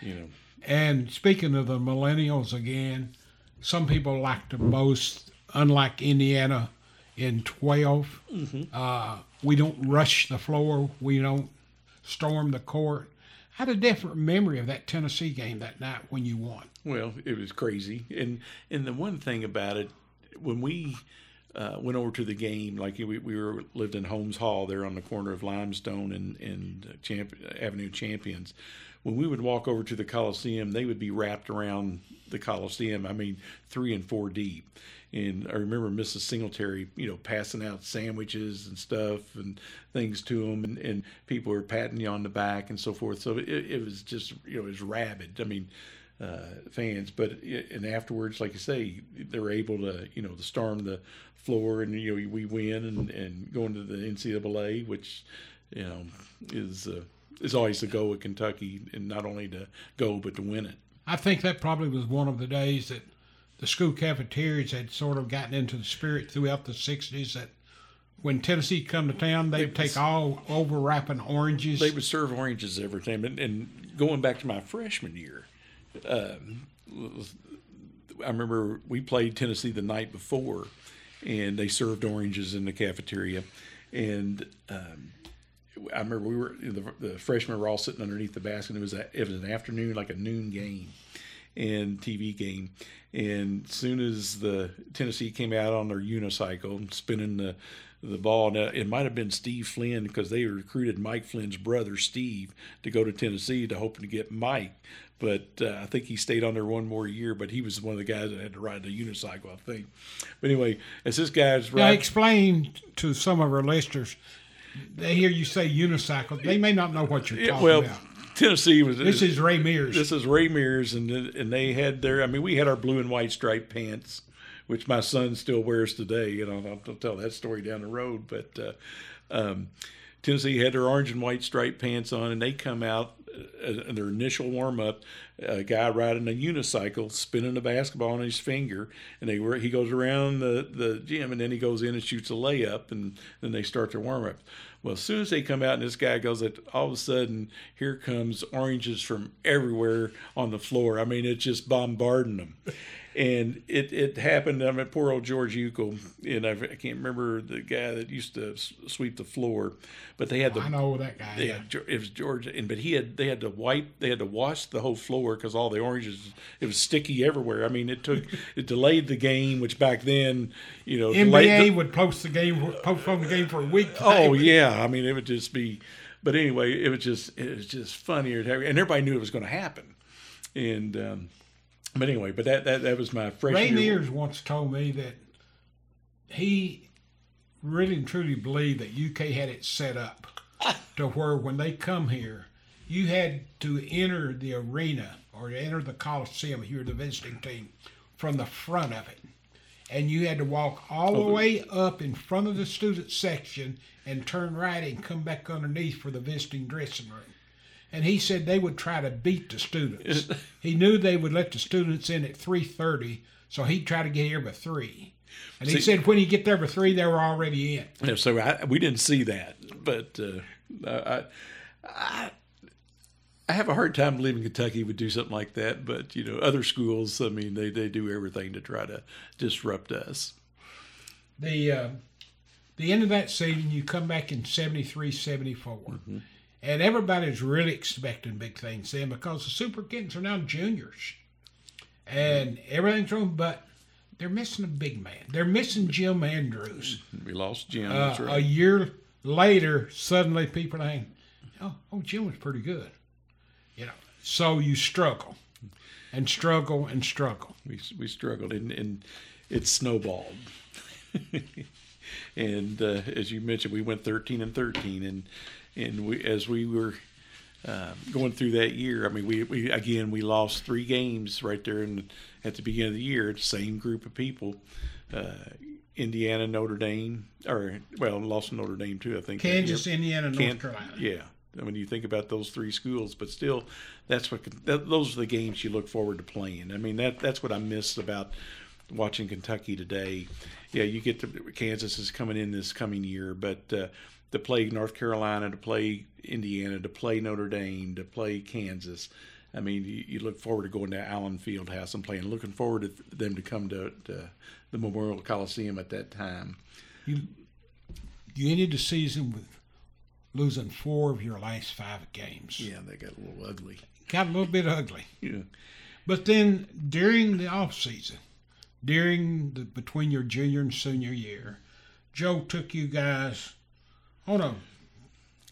you know. And speaking of the millennials again, some people like to boast, unlike Indiana in 12, uh, we don't rush the floor, we don't storm the court. I had a different memory of that Tennessee game that night when you won. Well, it was crazy, and and the one thing about it, when we uh, went over to the game, like we, we were lived in Holmes Hall there on the corner of Limestone and and Champ, Avenue Champions. When we would walk over to the Coliseum, they would be wrapped around the Coliseum. I mean, three and four deep. And I remember Mrs. Singletary, you know, passing out sandwiches and stuff and things to them, and, and people were patting you on the back and so forth. So it, it was just, you know, it was rabid. I mean, uh, fans. But and afterwards, like you say, they're able to you know to storm the floor and you know we win and and go into the NCAA, which you know is uh, is always the goal at Kentucky, and not only to go but to win it. I think that probably was one of the days that the school cafeterias had sort of gotten into the spirit throughout the 60s that when Tennessee come to town, they'd take all overwrapping oranges. They would serve oranges every time, and, and going back to my freshman year. Um, I remember we played Tennessee the night before, and they served oranges in the cafeteria. And um, I remember we were the, the freshmen were all sitting underneath the basket. And it was a, it was an afternoon, like a noon game, and TV game. And as soon as the Tennessee came out on their unicycle, spinning the the ball. Now, it might have been Steve Flynn because they recruited Mike Flynn's brother Steve to go to Tennessee to hoping to get Mike. But uh, I think he stayed on there one more year. But he was one of the guys that had to ride the unicycle, I think. But anyway, as this guy's now, riding, explain to some of our listeners. They hear you say unicycle. They may not know what you're talking well, about. Tennessee was This is Ray Mears. this is Ray Mears, and and they had their. I mean, we had our blue and white striped pants, which my son still wears today. You know, I'll, I'll tell that story down the road. But uh, um, Tennessee had their orange and white striped pants on, and they come out uh, in their initial warm up. A guy riding a unicycle, spinning a basketball on his finger, and they were he goes around the the gym, and then he goes in and shoots a layup, and then they start their warm up. Well, as soon as they come out and this guy goes, that all of a sudden here comes oranges from everywhere on the floor. I mean, it's just bombarding them. And it, it happened. I mean, poor old George Euchel, and I, I can't remember the guy that used to sweep the floor, but they had the I know that guy. yeah, Geo- it was George, and but he had they had to wipe, they had to wash the whole floor because all the oranges, it was sticky everywhere. I mean, it took it delayed the game, which back then, you know, NBA the- would post the game, postpone the game for a week. Oh yeah, I mean it would just be, but anyway, it was just it was just funnier, and everybody knew it was going to happen, and um, but anyway, but that that, that was my freshman Ray year. Once told me that he really and truly believed that UK had it set up to where when they come here, you had to enter the arena or enter the Coliseum if you were the visiting team from the front of it. And you had to walk all the oh, way up in front of the student section and turn right and come back underneath for the visiting dressing room. And he said they would try to beat the students. he knew they would let the students in at three thirty, so he'd try to get here by three. And he said when he get there by three, they were already in. Yeah, so I, we didn't see that, but uh, I, I I have a hard time believing Kentucky would do something like that. But you know, other schools, I mean, they they do everything to try to disrupt us. The uh, the end of that season, you come back in 73, 74. And everybody's really expecting big things then because the Super Kings are now juniors. And everything's wrong, but they're missing a big man. They're missing Jim Andrews. We lost Jim. Uh, that's A year later, suddenly people are saying, oh, oh, Jim was pretty good. You know, so you struggle and struggle and struggle. We we struggled and and it snowballed. and uh, as you mentioned, we went 13 and 13, and and we as we were uh, going through that year, I mean, we, we again we lost three games right there in, at the beginning of the year. Same group of people, uh, Indiana, Notre Dame, or well, lost Notre Dame too. I think Kansas, Indiana, North Can, Carolina. Yeah, I mean, you think about those three schools, but still, that's what that, those are the games you look forward to playing. I mean, that that's what I miss about watching Kentucky today. Yeah, you get to Kansas is coming in this coming year, but uh, to play North Carolina, to play Indiana, to play Notre Dame, to play Kansas. I mean, you, you look forward to going to Allen Fieldhouse and playing. Looking forward to them to come to, to the Memorial Coliseum at that time. You you ended the season with losing four of your last five games. Yeah, they got a little ugly. Got a little bit ugly. Yeah. But then during the off season, during the between your junior and senior year, Joe took you guys on a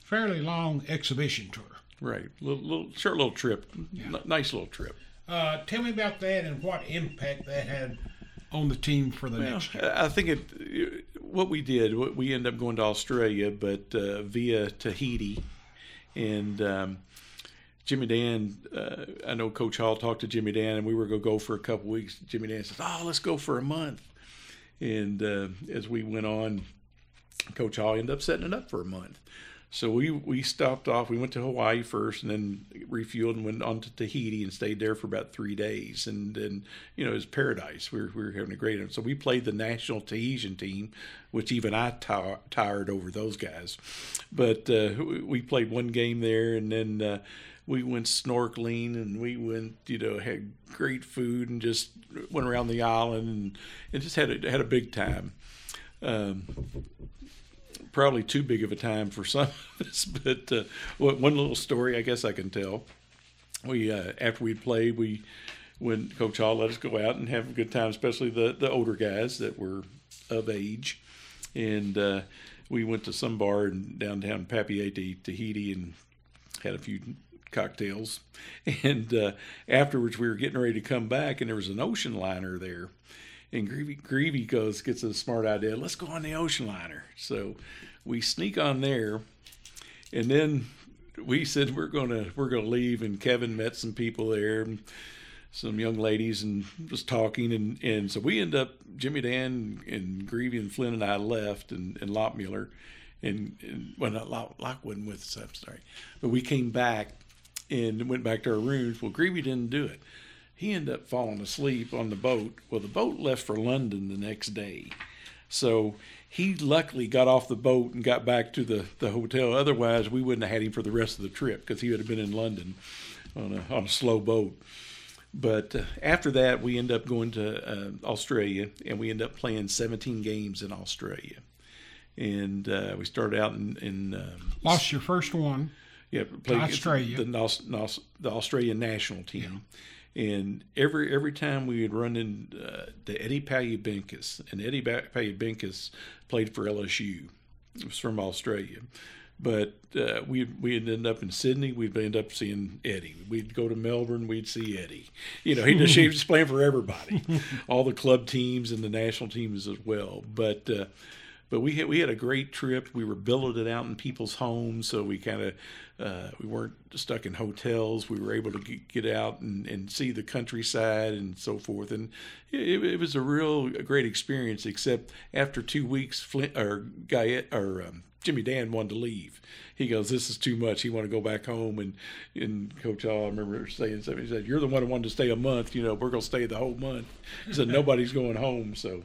fairly long exhibition tour. Right, little, little short little trip, yeah. N- nice little trip. Uh, tell me about that and what impact that had on the team for the well, next year. I think it. What we did, we ended up going to Australia, but uh, via Tahiti, and um, Jimmy Dan. Uh, I know Coach Hall talked to Jimmy Dan, and we were going to go for a couple weeks. Jimmy Dan says, "Oh, let's go for a month." And uh, as we went on, Coach Hall ended up setting it up for a month. So we we stopped off. We went to Hawaii first, and then refueled and went on to Tahiti and stayed there for about three days. And then you know it was paradise. We were, we were having a great. Time. So we played the national Tahitian team, which even I t- tired over those guys. But uh, we played one game there, and then. Uh, we went snorkeling and we went, you know, had great food and just went around the island and, and just had a, had a big time. Um, probably too big of a time for some of us. But uh, one little story I guess I can tell. We uh, after we played, we when Coach Hall let us go out and have a good time, especially the the older guys that were of age, and uh, we went to some bar in downtown Papeete, Tahiti, and had a few cocktails. And uh, afterwards, we were getting ready to come back, and there was an ocean liner there. And Grevey, Grevey goes, gets a smart idea. Let's go on the ocean liner. So we sneak on there, and then we said we're gonna we're gonna leave. And Kevin met some people there, some young ladies, and was talking. And, and so we end up Jimmy Dan and Grevey and Flynn and I left, and and Lochmueller, and, and well not Lock wasn't with us. I'm sorry, but we came back and went back to our rooms. Well, Grevey didn't do it he ended up falling asleep on the boat. Well, the boat left for London the next day. So he luckily got off the boat and got back to the, the hotel. Otherwise, we wouldn't have had him for the rest of the trip because he would have been in London on a, on a slow boat. But uh, after that, we end up going to uh, Australia and we end up playing 17 games in Australia. And uh, we started out in. in um, Lost your first one. Yeah, played Australia. The, the Australian national team. Yeah and every every time we would run into uh, Eddie Palubinskas, and Eddie Palubinskas played for LSU. It was from Australia. But uh, we we'd end up in Sydney. We'd end up seeing Eddie. We'd go to Melbourne. We'd see Eddie. You know, he just, he was playing for everybody, all the club teams and the national teams as well. But uh, but we had we had a great trip. We were billeted out in people's homes, so we kind of uh, we weren't stuck in hotels. We were able to get out and, and see the countryside and so forth. And it, it was a real a great experience. Except after two weeks, Flynn or Guy or um, Jimmy Dan wanted to leave. He goes, "This is too much." He wanted to go back home. And Coach Hall, I remember saying something. He said, "You're the one who wanted to stay a month. You know, we're to stay the whole month." He said, "Nobody's going home." So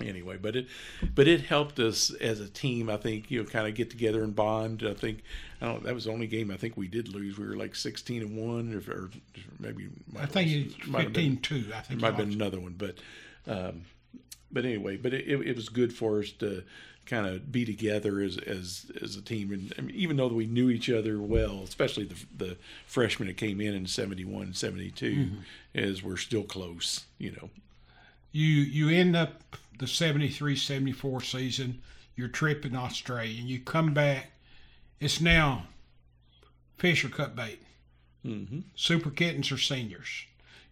anyway, but it but it helped us as a team. I think you know kind of get together and bond. I think I don't. That was the only game I think we did lose. We were like sixteen and one, or, or maybe I think it's fifteen two. I think it might have been another one, but um, but anyway, but it, it was good for us to kind of be together as as as a team, and I mean, even though we knew each other well, especially the the freshmen that came in in 71, 72, mm-hmm. as we're still close, you know you you end up the 73 74 season your trip in australia and you come back it's now Fisher cut bait. Mm-hmm. Super Kittens are seniors.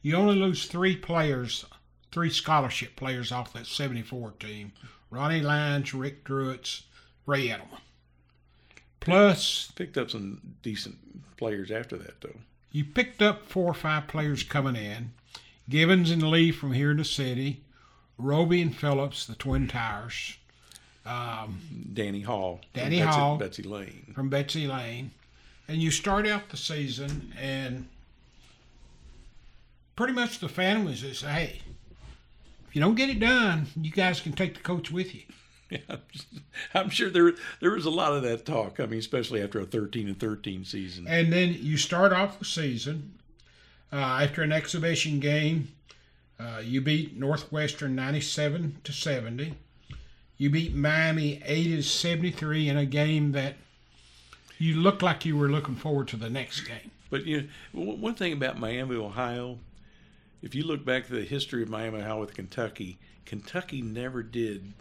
You only lose three players, three scholarship players off that 74 team Ronnie Lyons, Rick Drewitz, Ray Edelman. Plus, Picked up some decent players after that, though. you picked up four or five players coming in Givens and Lee from here in the city, Robey and Phillips, the Twin Towers, um, Danny Hall. Danny Betsy, Hall. Betsy Layne. from Betsy Layne, and you start out the season, and pretty much the families is, hey, if you don't get it done, you guys can take the coach with you. Yeah, I'm sure there there was a lot of that talk. I mean, especially after a 13 and 13 season. And then you start off the season uh, after an exhibition game. Uh, you beat Northwestern 97 to 70. You beat Miami 80 to 73 in a game that you looked like you were looking forward to the next game. But you know, one thing about Miami, Ohio, if you look back to the history of Miami, Ohio with Kentucky, Kentucky never did.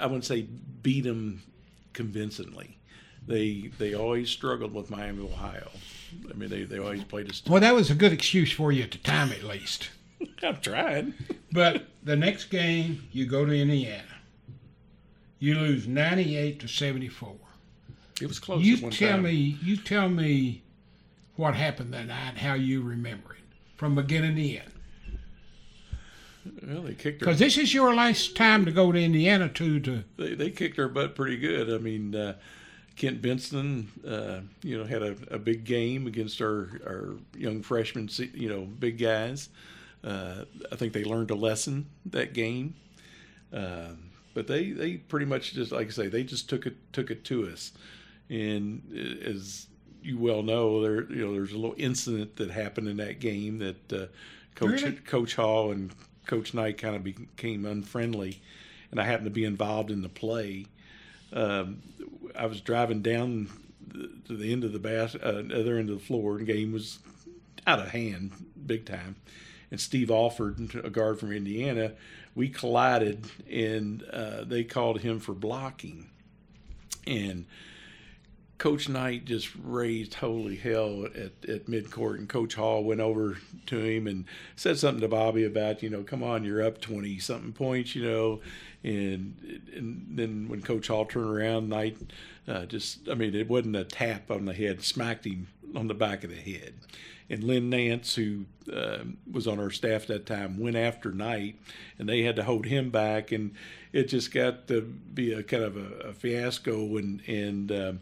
I wouldn't say beat them convincingly. They they always struggled with Miami, Ohio. I mean, they, they always played us. Well, that was a good excuse for you at the time, at least. I'm trying. But the next game, you go to Indiana. You lose 98 to 74. It was close. You tell time. me, you tell me what happened that night, how you remember it from beginning to end. Well, they kicked. Because this is your last time to go to Indiana too. To they, they kicked our butt pretty good. I mean, uh, Kent Benson, uh, you know, had a, a big game against our, our young freshmen, you know, big guys. Uh, I think they learned a lesson that game. Um, but they, they pretty much just like I say, they just took it took it to us. And uh, as you well know, there you know there's a little incident that happened in that game that uh, Coach Really? Coach Hall and Coach Knight kind of became unfriendly, and I happened to be involved in the play. Um, I was driving down the, to the end of the bas- uh, other end of the floor, and the game was out of hand, big time. And Steve Alford, a guard from Indiana, we collided, and uh, they called him for blocking. And Coach Knight just raised holy hell at, at midcourt, and Coach Hall went over to him and said something to Bobby about, you know, come on, you're up 20 something points, you know. And, and then when Coach Hall turned around, Knight uh, just, I mean, it wasn't a tap on the head, smacked him on the back of the head. And Lynn Nance, who uh, was on our staff that time, went after Knight, and they had to hold him back, and it just got to be a kind of a, a fiasco. And and um,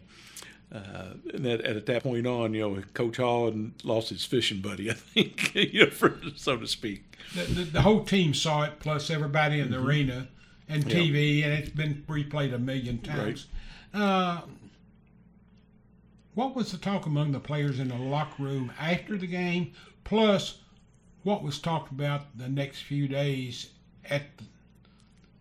uh, and that, at that point on, you know, Coach Hall lost his fishing buddy, I think, you know, for, so to speak. the, the, the whole team saw it, plus everybody in the arena and TV, and it's been replayed a million times. Uh, what was the talk among the players in the locker room after the game? Plus, what was talked about the next few days at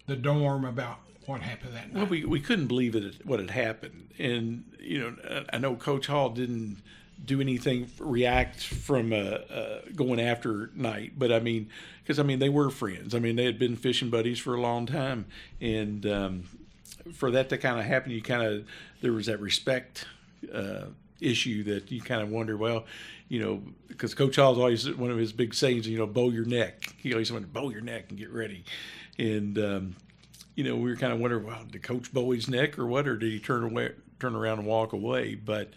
the, dorm about what happened that night? Well, we, we couldn't believe it what had happened, and you know, I know Coach Hall didn't do anything react from uh, uh, going after night but I mean, because I mean they were friends. I mean they had been fishing buddies for a long time, and um, for that to kind of happen, you kind of there was that respect uh, issue that you kind of wonder, well, you know, because Coach Hall's always one of his big sayings, you know, bow your neck. He always wanted to bow your neck and get ready, and um, you know, we were kind of wondering, well, did Coach bow his neck or what, or did he turn away, turn around and walk away? But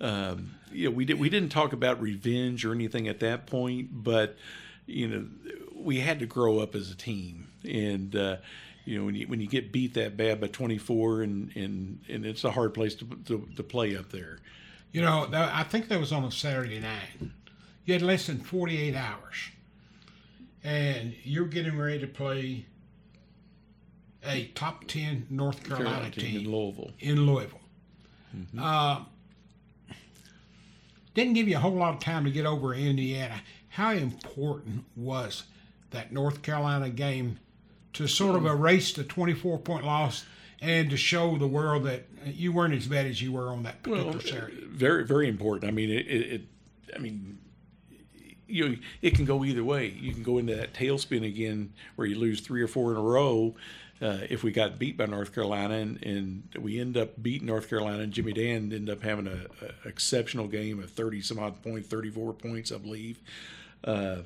um, you know, we did we didn't talk about revenge or anything at that point, but you know, we had to grow up as a team, and uh, you know, when you when you get beat that bad by 24, and and and it's a hard place to to, to play up there. You know, that, I think that was on a Saturday night. You had less than 48 hours. And you're getting ready to play a top 10 North Carolina, Carolina team team in Louisville. in Louisville. Uh, didn't give you a whole lot of time to get over Indiana. How important was that North Carolina game to sort of erase the 24 point loss and to show the world that you weren't as bad as you were on that particular Well, Saturday? very very important. I mean, it, it, I mean, you know, it can go either way. You can go into that tailspin again where you lose three or four in a row. Uh, if we got beat by North Carolina and, and we end up beating North Carolina and Jimmy Dan ended up having an exceptional game of 30 some odd points, 34 points, I believe. Uh,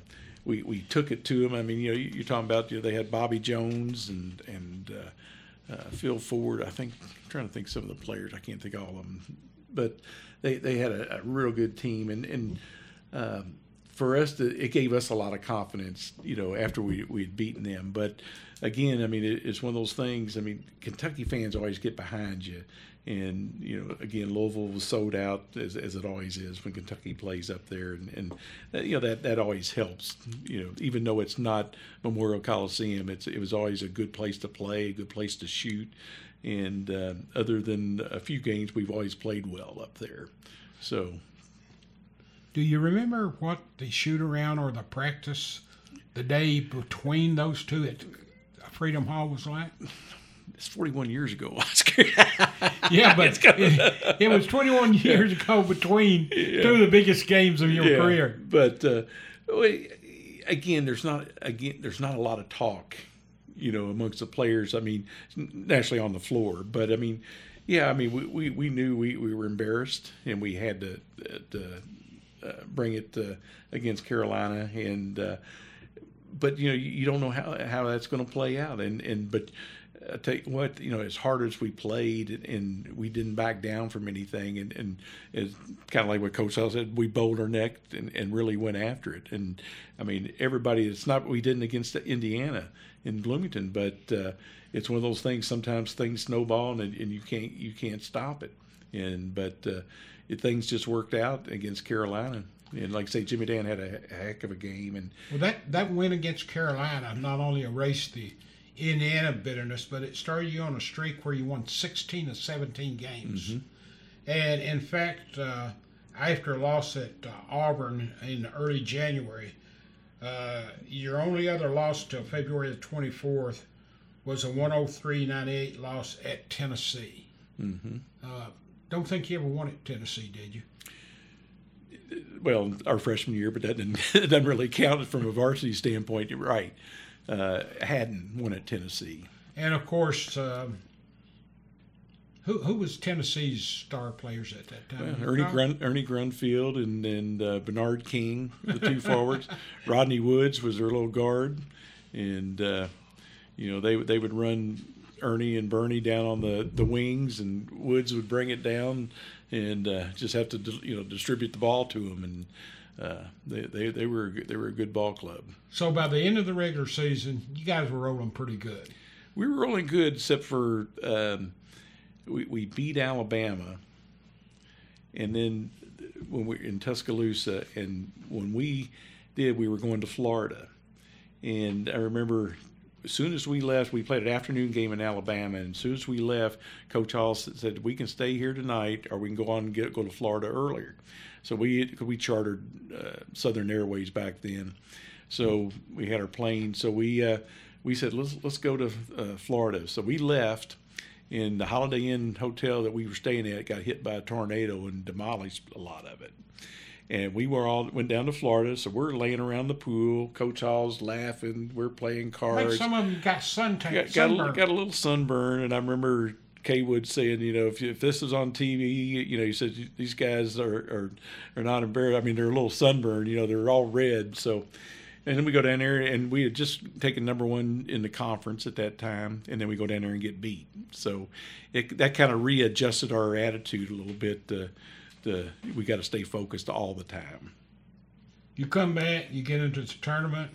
we, we took it to them. I mean, you know, you're talking about you know, they had Bobby Jones and and uh, uh, Phil Ford. I think I'm trying to think some of the players. I can't think all of them, but they, they had a, a real good team and and um, for us, to, it gave us a lot of confidence, you know, after we we had beaten them. But again, I mean, it, it's one of those things. I mean, Kentucky fans always get behind you, and you know, again, Louisville was sold out as, as it always is when Kentucky plays up there, and, and that, you know that that always helps. You know, even though it's not Memorial Coliseum, it's it was always a good place to play, a good place to shoot, and uh, other than a few games, we've always played well up there. So do you remember what the shoot around or the practice the day between those two at Freedom Hall was like? It's 41 years ago, Oscar. yeah, but it, it, was 21 years ago between yeah. two of the biggest games of your yeah. career. But uh, again, there's not again there's not a lot of talk, you know, amongst the players. I mean, naturally on the floor, but I mean, yeah, I mean, we, we, we knew we, we were embarrassed and we had to, to bring it uh, against Carolina, and uh, but you know you, you, don't know how how that's going to play out, and and but. Tell you what, you know, as hard as we played and we didn't back down from anything, and, and it's kind of like what Coach said, we bowled our neck and, and really went after it. And I mean, everybody, it's not we didn't against Indiana in Bloomington, but uh, it's one of those things. Sometimes things snowball and, and you can't you can't stop it. And but uh, it, things just worked out against Carolina. And like I say, Jimmy Dan had a, a heck of a game. And well, that that win against Carolina not only erased the Indiana bitterness, but it started you on a streak where you won 16 of 17 games. Mm-hmm. And in fact, uh, after a loss at uh, Auburn in early January, uh, your only other loss till February the 24th was a 103-98 loss at Tennessee. Mm-hmm. Uh, don't think you ever won at Tennessee, did you? Well, our freshman year, but that didn't, doesn't really count from a varsity standpoint. You're right. Uh, hadn't won at Tennessee. And of course, um, who who was Tennessee's star players at that time? Well, Ernie Grun, Ernie Grunfeld and and uh, Bernard King, the two forwards. Rodney Woods was their little guard, and uh, you know they they would run Ernie and Bernie down on the, the wings, and Woods would bring it down, and uh, just have to you know distribute the ball to them, and uh, they, they they were they were a good ball club. So by the end of the regular season, you guys were rolling pretty good. We were rolling good, except for um, we we beat Alabama, and then when we in Tuscaloosa, and when we did, we were going to Florida, and I remember as soon as we left, we played an afternoon game in Alabama, and as soon as we left, Coach Hall said we can stay here tonight, or we can go on and get, go to Florida earlier. So we we chartered uh, Southern Airways back then, so we had our plane. So we uh, we said let's let's go to uh, Florida. So we left, and the Holiday Inn hotel that we were staying at got hit by a tornado and demolished a lot of it and we were all went down to Florida. So we're laying around the pool. Coach Hall's laughing. We're playing cards. Like some of them got suntan. Got, got, a, got a little sunburn, and I remember Cawood saying, you know, if, if this is on TV, you know, he said these guys are, are are not embarrassed. I mean, they're a little sunburned. You know, they're all red. So, and then we go down there, and we had just taken number one in the conference at that time, and then we go down there and get beat. So, it, that kind of readjusted our attitude a little bit. Uh, we got to stay focused all the time. You come back, you get into the tournament,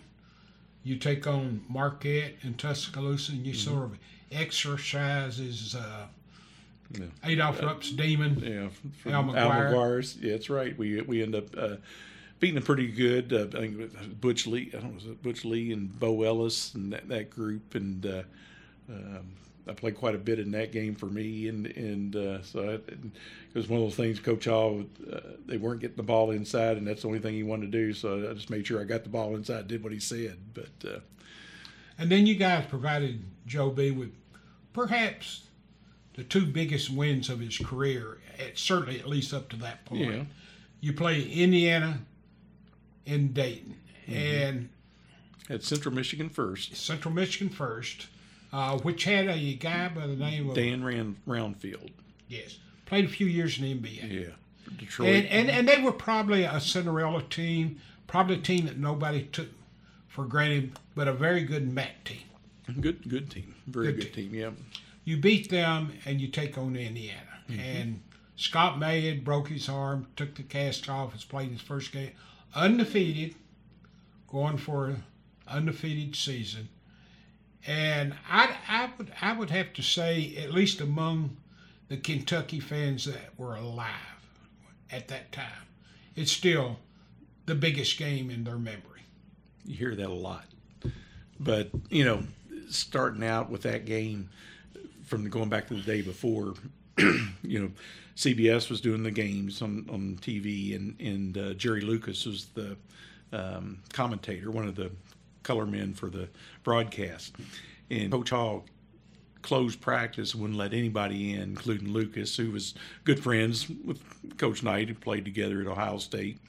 you take on Marquette and Tuscaloosa, and you mm-hmm. sort of exercises uh, yeah. Adolph uh, Rupp's demon. Yeah, Al McGuire. Al McGuire's. Yeah, that's right. We we end up uh, beating them pretty good. Uh, I think Butch Lee, I don't know, Butch Lee and Bo Ellis and that, that group, and uh, um, I played quite a bit in that game for me, and and uh, so I, it was one of those things. Coach Hall, uh, they weren't getting the ball inside, and that's the only thing he wanted to do. So I just made sure I got the ball inside, did what he said. But uh, and then you guys provided Joe B with perhaps the two biggest wins of his career, at, certainly at least up to that point. Yeah. You play Indiana in Dayton, and At Central Michigan first, Central Michigan first, uh, which had a guy by the name of Dan ran Roundfield. yes, played a few years in the NBA. Yeah, Detroit. And, and and they were probably a Cinderella team, probably a team that nobody took for granted, but a very good MAC team. good, good team. Very Good good, team. Yeah. You beat them and you take on Indiana. And Scott May had broke his arm, took the cast off, has played his first game, undefeated, going for an undefeated season. And I, I would I would have to say, at least among the Kentucky fans that were alive at that time, it's still the biggest game in their memory. You hear that a lot. But, you know, starting out with that game from going back to the day before, you know, CBS was doing the games on, on TV, and, and uh, Jerry Lucas was the um, commentator, one of the color men for the broadcast. And Coach Hall closed practice wouldn't let anybody in, including Lucas, who was good friends with Coach Knight, who played together at Ohio State.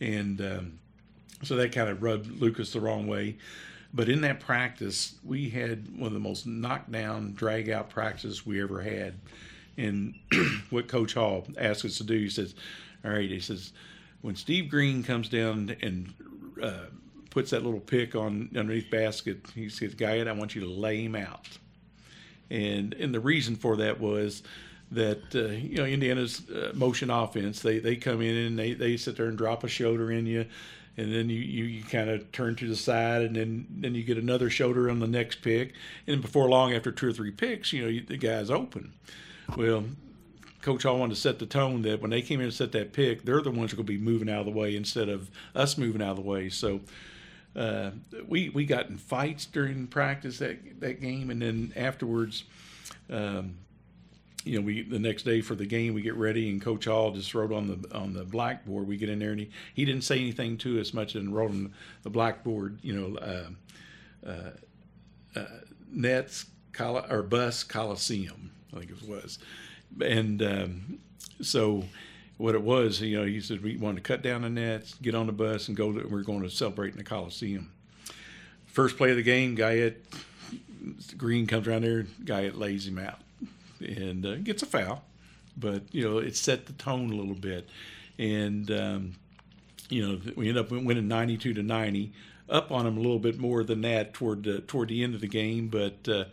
And um, so that kind of rubbed Lucas the wrong way. But in that practice, we had one of the most knockdown, drag out practices we ever had. And what Coach Hall asked us to do, he says, All right, he says, when Steve Green comes down and uh, puts that little pick on underneath basket, he says, Guy, I want you to lay him out. And and the reason for that was that uh, you know Indiana's uh, motion offense. They they come in and they, they sit there and drop a shoulder in you, and then you, you, you kind of turn to the side, and then then you get another shoulder on the next pick, and before long, after two or three picks, you know you, the guy's open. Well, Coach Hall wanted to set the tone that when they came in and set that pick, they're the ones who are going to be moving out of the way instead of us moving out of the way. So uh, we we got in fights during practice that that game, and then afterwards, um, you know, we the next day for the game we get ready, and Coach Hall just wrote on the on the blackboard. We get in there, and he, he didn't say anything to us much, and wrote on the blackboard, you know, uh, uh, uh, Nets Col- or Bus Coliseum, I think it was, and um, so what it was, you know, he said we wanted to cut down the nets, get on the bus, and go. To, we're going to celebrate in the Coliseum. First play of the game, Guyette Green comes around there, Guyette lays him out, and uh, gets a foul. But you know, it set the tone a little bit, and um, you know, we end up winning ninety-two to ninety. Up on them a little bit more than that toward the, toward the end of the game, but uh,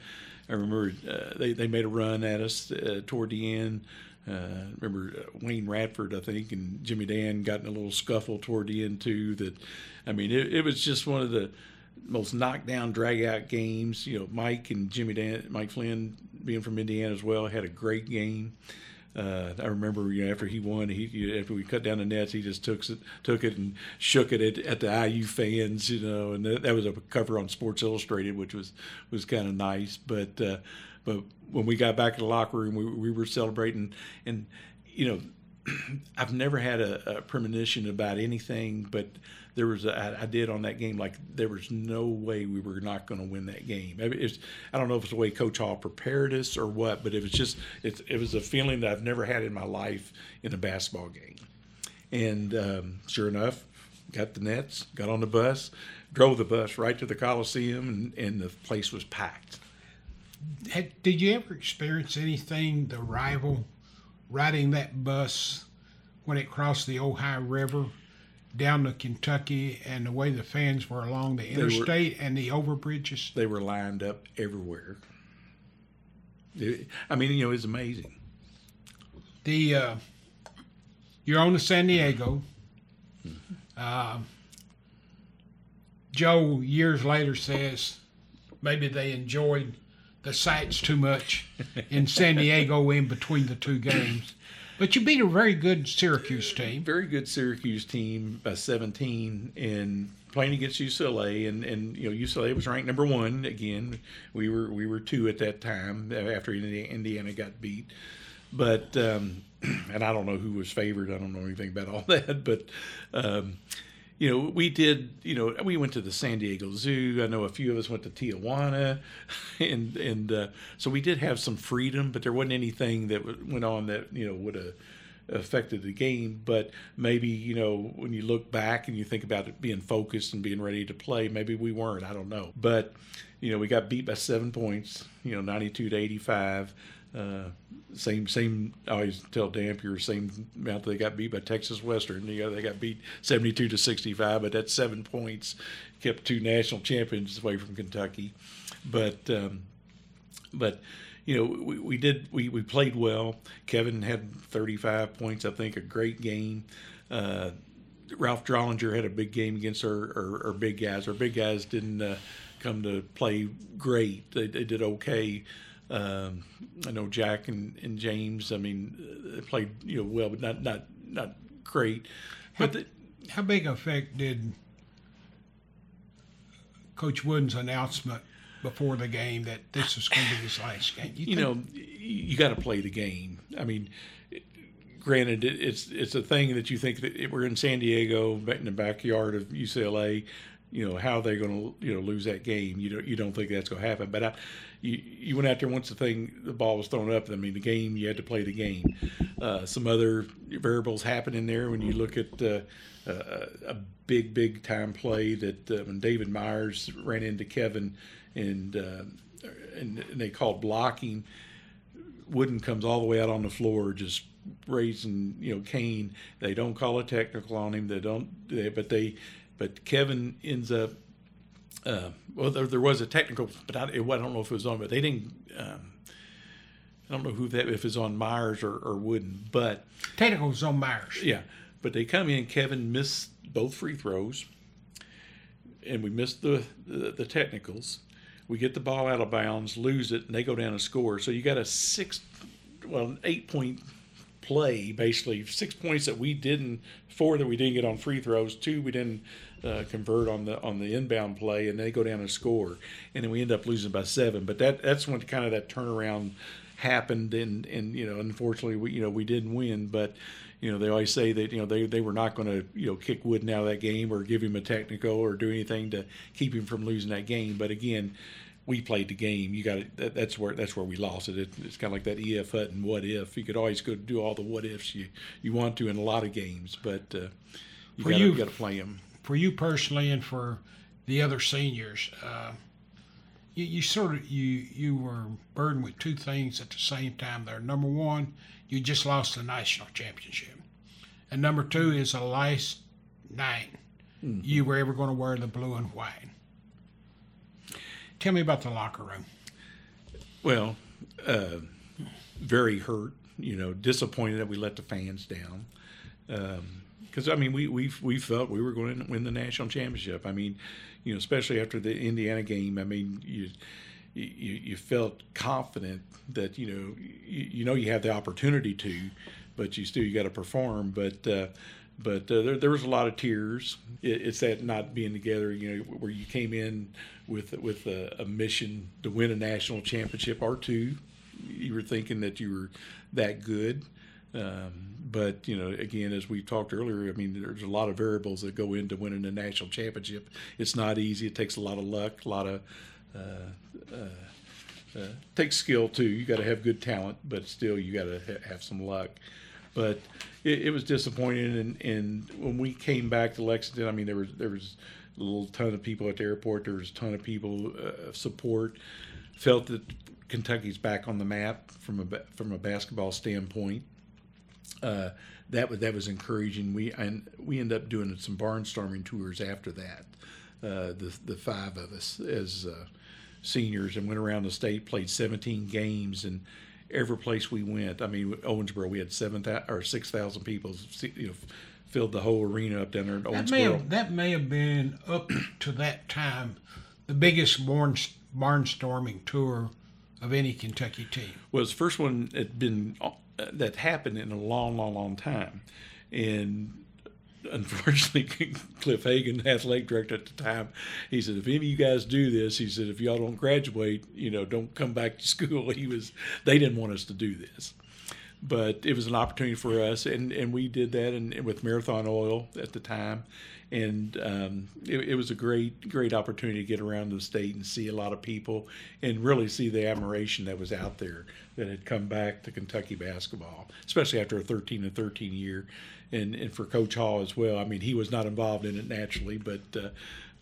I remember uh, they they made a run at us uh, toward the end. Uh, remember uh, Wayne Radford, I think, and Jimmy Dan got in a little scuffle toward the end too. That, I mean, it, it was just one of the most knockdown, drag out games. You know, Mike and Jimmy Dan, Mike Flynn, being from Indiana as well, had a great game. Uh, I remember, you know, after he won, he you after we cut down the nets, he just took it, took it and shook it at, at the IU fans, you know, and that, that was a cover on Sports Illustrated, which was was kind of nice. But uh, but when we got back in the locker room, we, we were celebrating, and you know, I've never had a, a, premonition about anything, but there was a, I did on that game like there was no way we were not going to win that game. It's, I don't know if it's the way Coach Hall prepared us or what, but it was just it, it was a feeling that I've never had in my life in a basketball game. And um, sure enough, got the nets, got on the bus, drove the bus right to the Coliseum, and, and the place was packed. Had, did you ever experience anything the rival riding that bus when it crossed the Ohio River down to Kentucky and the way the fans were along the interstate were, and the overbridges? They were lined up everywhere. It, I mean, you know, it's amazing. The uh, you're on to San Diego. Uh, Joe years later says maybe they enjoyed the sights too much in San Diego in between the two games. But you beat a very good Syracuse team. Very good Syracuse team, uh, 17, and playing against UCLA, and, and you know UCLA was ranked number one again. We were we were two at that time after Indiana got beat, but um, and I don't know who was favored. I don't know anything about all that, but. Um, you know, we did, you know, we went to the San Diego Zoo. I know a few of us went to Tijuana. And, and uh, so we did have some freedom, but there wasn't anything that went on that, you know, would have affected the game. But maybe you know when you look back and you think about it being focused and being ready to play, maybe we weren't. I don't know. But you know we got beat by seven points. You know, ninety two to eighty five. Uh, same, same. I always tell Dampier same amount they got beat by Texas Western. You know, they got beat seventy-two to sixty-five, but that's seven points, kept two national champions away from Kentucky. But, um, but you know, we, we did we, we played well. Kevin had thirty-five points, I think, a great game. Uh, Ralph Drollinger had a big game against our, our, our big guys. Our big guys didn't uh, come to play great. They, they did okay. Um, I know Jack and, and James. I mean, they played you know well, but not not not great. How, But the, how big a effect did Coach Wooden's announcement before the game that this was going to be his last game? you think- know, you got to play the game. I mean, granted, it's it's a thing that you think that we're in San Diego, in the backyard of UCLA. You know how they're going to you know lose that game. You don't you don't think that's going to happen. But I, you you went out there once the thing the ball was thrown up. I mean the game you had to play the game. Uh, some other variables happen in there when you look at uh, uh, a big big time play that uh, when David Meyers ran into Kevin and uh, and, and they called blocking. Wooden comes all the way out on the floor, just raising, you know, Kane. They don't call a technical on him. They don't, they, but they, but Kevin ends up. Uh, well, there, there was a technical, but I, it, I don't know if it was on, but they didn't. Um, I don't know who that if it's on Meyers or, or Wooden, but Technicals on Meyers. yeah, but they come in. Kevin missed both free throws, and we missed the, the the technicals. We get the ball out of bounds, lose it, and they go down and score. So you got a six, well, an eight point play basically. Six points that we didn't, four that we didn't get on free throws, two we didn't uh, convert on the on the inbound play, and they go down and score, and then we end up losing by seven. But that that's when kind of that turnaround happened, and and you know, unfortunately, we you know we didn't win, but you know they always say that you know they, they were not going to you know kick Wooden out of that game or give him a technical or do anything to keep him from losing that game. But again, we played the game. You got it. That, that's where that's where we lost it. it it's kind of like that EF Hutton what if. You could always go do all the what ifs you you want to in a lot of games, but uh, you got to play them. For you personally and for the other seniors, uh, you, you sort of you you were burdened with two things at the same time. There, number one, you just lost the national championship, and number two is the last night you were ever going to wear the blue and white. Tell me about the locker room. Well, uh, very hurt. You know, disappointed that we let the fans down. Because I mean, we we we felt we were going to win the national championship. I mean, you know, especially after the Indiana game. I mean, you you, you felt confident that you know you, you know you have the opportunity to, but you still you got to perform. But uh, but uh, there, there was a lot of tears. It, it's that not being together, you know, where you came in with with a, a mission to win a national championship or two. You were thinking that you were that good. Um, but you know, again, as we talked earlier, I mean, there's a lot of variables that go into winning a national championship. It's not easy. It takes a lot of luck, a lot of uh, uh, uh, takes skill too. You got to have good talent, but still, you got to ha- have some luck. But it, it was disappointing, and, and when we came back to Lexington, I mean, there was there was a little ton of people at the airport. There was a ton of people uh, of support. Felt that Kentucky's back on the map from a from a basketball standpoint uh, that was that was encouraging. We and we ended up doing some barnstorming tours after that. Uh, the the five of us as uh, seniors and went around the state, played 17 games, and every place we went. I mean, Owensboro, we had seven or six thousand people. You know, filled the whole arena up down there in That may Owensboro. have that may have been up to that time the biggest barn, barnstorming tour of any Kentucky team. was the first one that been that happened in a long, long, long time, and unfortunately, Cliff Hagan, athletic director at the time, he said, "If any of you guys do this, he said, if y'all don't graduate, you know, don't come back to school." He was they didn't want us to do this, but it was an opportunity for us, and, and we did that and, with Marathon Oil at the time, and um, it, it, was a great great opportunity to get around the state and see a lot of people and really see the admiration that was out there that had come back to Kentucky basketball, especially after a 13 and 13 year, and and for Coach Hall as well. I mean, he was not involved in it naturally, but. Uh,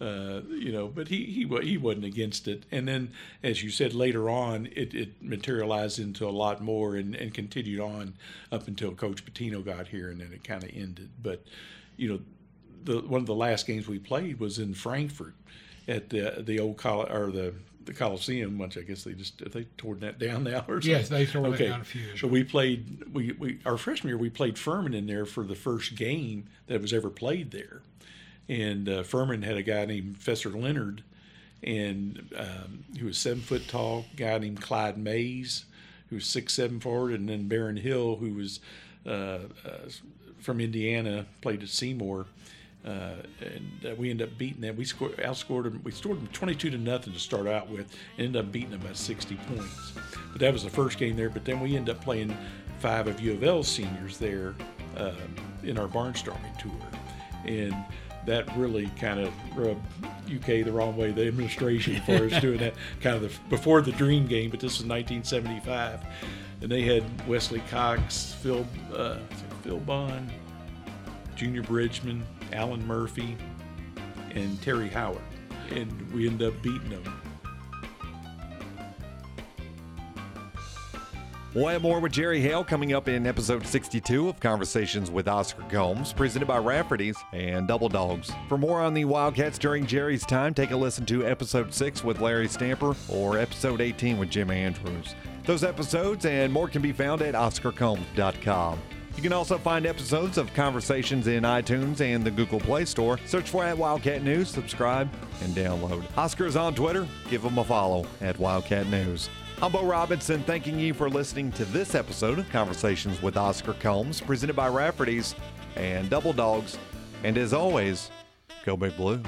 uh, you know, but he, he he wasn't against it. And then, as you said later on, it, it materialized into a lot more and, and continued on up until Coach Pitino got here, and then it kind of ended. But you know, the one of the last games we played was in Frankfort at the the old Col- or the the Coliseum, which I guess they just they tore that down now or something. Yes, they tore okay. that down a few years. So we played we, we our freshman year we played Furman in there for the first game that was ever played there, and uh, Furman had a guy named Fessor Leonard, and um, he was seven foot tall. Guy named Clyde Mayes, who was six seven forward, and then Baron Hill, who was uh, uh, from Indiana, played at Seymour uh, and uh, we ended up beating them. We scored, outscored them. We scored them 22 to nothing to start out with. And ended up beating them by 60 points. But that was the first game there. But then we ended up playing five of U of L seniors there uh, in our barnstorming tour, and that really kind of rubbed UK the wrong way. The administration for us doing that kind of the, before the dream game. But this was 1975, and they had Wesley Cox, Phil uh, Phil Bond, Junior Bridgeman, Allen Murphy, and Terry Howard. And we end up beating them. We'll have more with Jerry Hale coming up in episode 62 of Conversations with Oscar Combs, presented by Rafferty's and Double Dogs. For more on the Wildcats during Jerry's time, take a listen to episode 6 with Larry Stamper or episode 18 with Jim Andrews. Those episodes and more can be found at OscarCombs.com. You can also find episodes of Conversations in iTunes and the Google Play Store. Search for at Wildcat News, subscribe, and download. Oscar is on Twitter. Give him a follow at Wildcat News. I'm Bo Robinson, thanking you for listening to this episode of Conversations with Oscar Combs, presented by Rafferty's and Double Dogs. And as always, go Big Blue.